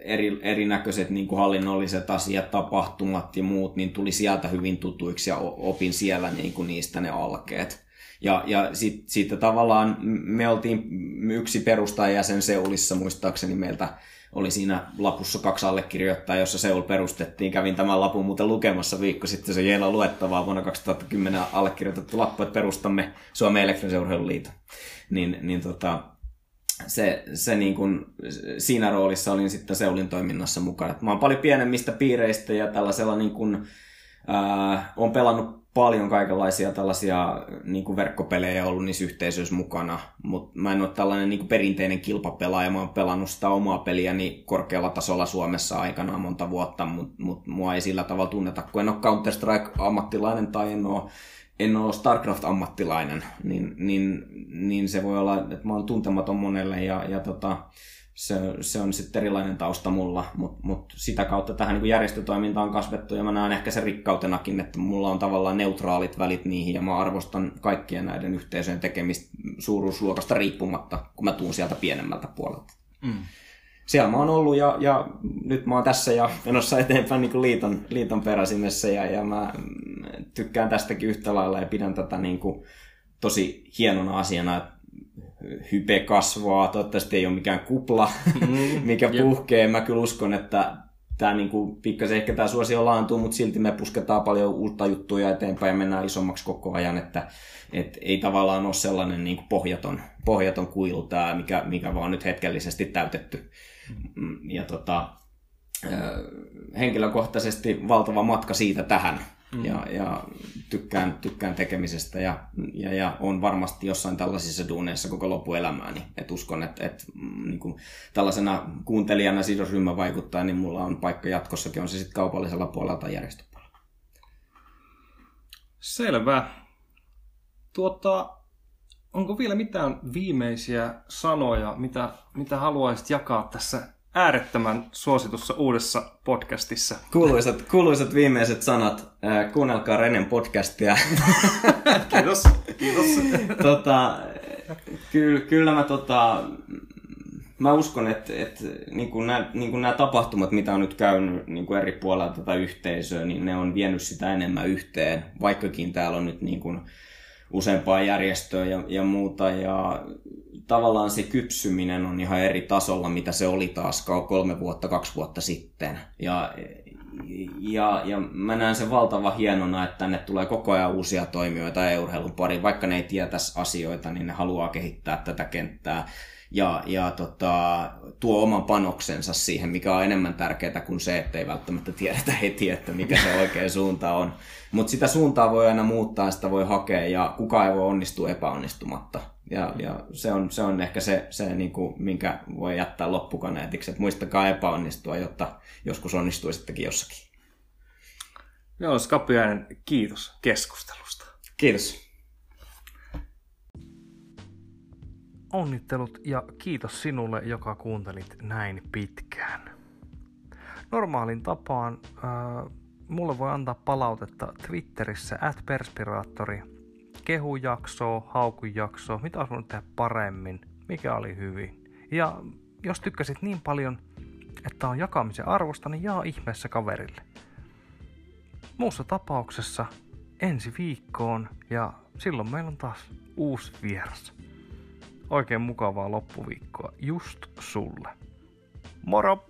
eri, erinäköiset niin kuin hallinnolliset asiat, tapahtumat ja muut, niin tuli sieltä hyvin tutuiksi ja opin siellä niin kuin niistä ne alkeet. Ja, ja sitten sit tavallaan me oltiin yksi perustajajäsen Seulissa muistaakseni meiltä oli siinä lapussa kaksi allekirjoittajaa, jossa Seul perustettiin. Kävin tämän lapun muuten lukemassa viikko sitten, se on hienoa luettavaa vuonna 2010 allekirjoitettu lappu, että perustamme Suomen elektronisen liiton. Niin, niin tota, se, se niin kuin, siinä roolissa olin sitten Seulin toiminnassa mukana. Mä oon paljon pienemmistä piireistä ja tällaisella niin kuin, ää, on pelannut paljon kaikenlaisia tällaisia niin kuin verkkopelejä ollut niissä yhteisöissä mukana, mutta mä en ole tällainen niin kuin perinteinen kilpapelaaja, mä oon pelannut sitä omaa peliäni korkealla tasolla Suomessa aikanaan monta vuotta, mutta mut mua ei sillä tavalla tunneta, kun en ole Counter-Strike-ammattilainen tai en ole, en ole StarCraft-ammattilainen, niin, niin, niin se voi olla, että mä oon tuntematon monelle ja, ja tota, se, se on sitten erilainen tausta mulla, mutta mut sitä kautta tähän niin järjestötoimintaan on kasvettu ja mä näen ehkä sen rikkautenakin, että mulla on tavallaan neutraalit välit niihin ja mä arvostan kaikkien näiden yhteisöjen tekemistä suuruusluokasta riippumatta, kun mä tuun sieltä pienemmältä puolelta. Mm. Siellä mä oon ollut ja, ja nyt mä oon tässä ja menossa eteenpäin niin kuin liiton, liiton peräsimessä ja, ja mä tykkään tästäkin yhtä lailla ja pidän tätä niin kuin tosi hienona asiana, että hype kasvaa, toivottavasti ei ole mikään kupla, mm, mikä puhkee. Mä kyllä uskon, että tämä niinku, pikkasen ehkä tämä suosio laantuu, mutta silti me pusketaan paljon uutta juttuja eteenpäin ja mennään isommaksi koko ajan, että et ei tavallaan ole sellainen niinku pohjaton, pohjaton kuilu tämä, mikä, mikä vaan nyt hetkellisesti täytetty. Mm, ja tota, henkilökohtaisesti valtava matka siitä tähän. Mm. Ja, ja tykkään, tykkään tekemisestä ja, ja, ja on varmasti jossain tällaisissa duuneissa koko loppuelämääni. Et uskon, että et, mm, niin kuin, tällaisena kuuntelijana sidosryhmä vaikuttaa, niin mulla on paikka jatkossakin, on se sitten kaupallisella puolella tai järjestöpuolella. Selvä. Tuota, onko vielä mitään viimeisiä sanoja, mitä, mitä haluaisit jakaa tässä äärettömän suositussa uudessa podcastissa. Kuuluisat, kuuluisat viimeiset sanat. Äh, kuunnelkaa Renen podcastia. kiitos. kiitos. tota, kyllä, kyllä mä, tota, mä uskon, että, että niin kuin nämä, niin kuin nämä tapahtumat, mitä on nyt käynyt niin kuin eri puolilla tätä yhteisöä, niin ne on vienyt sitä enemmän yhteen, vaikkakin täällä on nyt niin kuin useampaa järjestöä ja, ja muuta. Ja tavallaan se kypsyminen on ihan eri tasolla, mitä se oli taas kolme vuotta, kaksi vuotta sitten. Ja, ja, ja mä näen sen valtava hienona, että tänne tulee koko ajan uusia toimijoita urheilun pariin. Vaikka ne ei tietäisi asioita, niin ne haluaa kehittää tätä kenttää ja, ja tota, tuo oman panoksensa siihen, mikä on enemmän tärkeää kuin se, että ei välttämättä tiedetä heti, että mikä se oikea suunta on. Mutta sitä suuntaa voi aina muuttaa, sitä voi hakea ja kukaan ei voi onnistua epäonnistumatta. Ja, ja se, on, se on ehkä se, se niin kuin, minkä voi jättää loppukaneetiksi, että muistakaa epäonnistua, jotta joskus onnistuisittekin jossakin. Joo, Skapiainen, kiitos keskustelusta. Kiitos. Onnittelut ja kiitos sinulle, joka kuuntelit näin pitkään. Normaalin tapaan äh, mulle voi antaa palautetta Twitterissä at perspiraattori. Kehujaksoa, haukujaksoa, mitä olisi voinut tehdä paremmin, mikä oli hyvin. Ja jos tykkäsit niin paljon, että on jakamisen arvosta, niin jaa ihmeessä kaverille. Muussa tapauksessa ensi viikkoon ja silloin meillä on taas uusi vieras. Oikein mukavaa loppuviikkoa just sulle. Moro!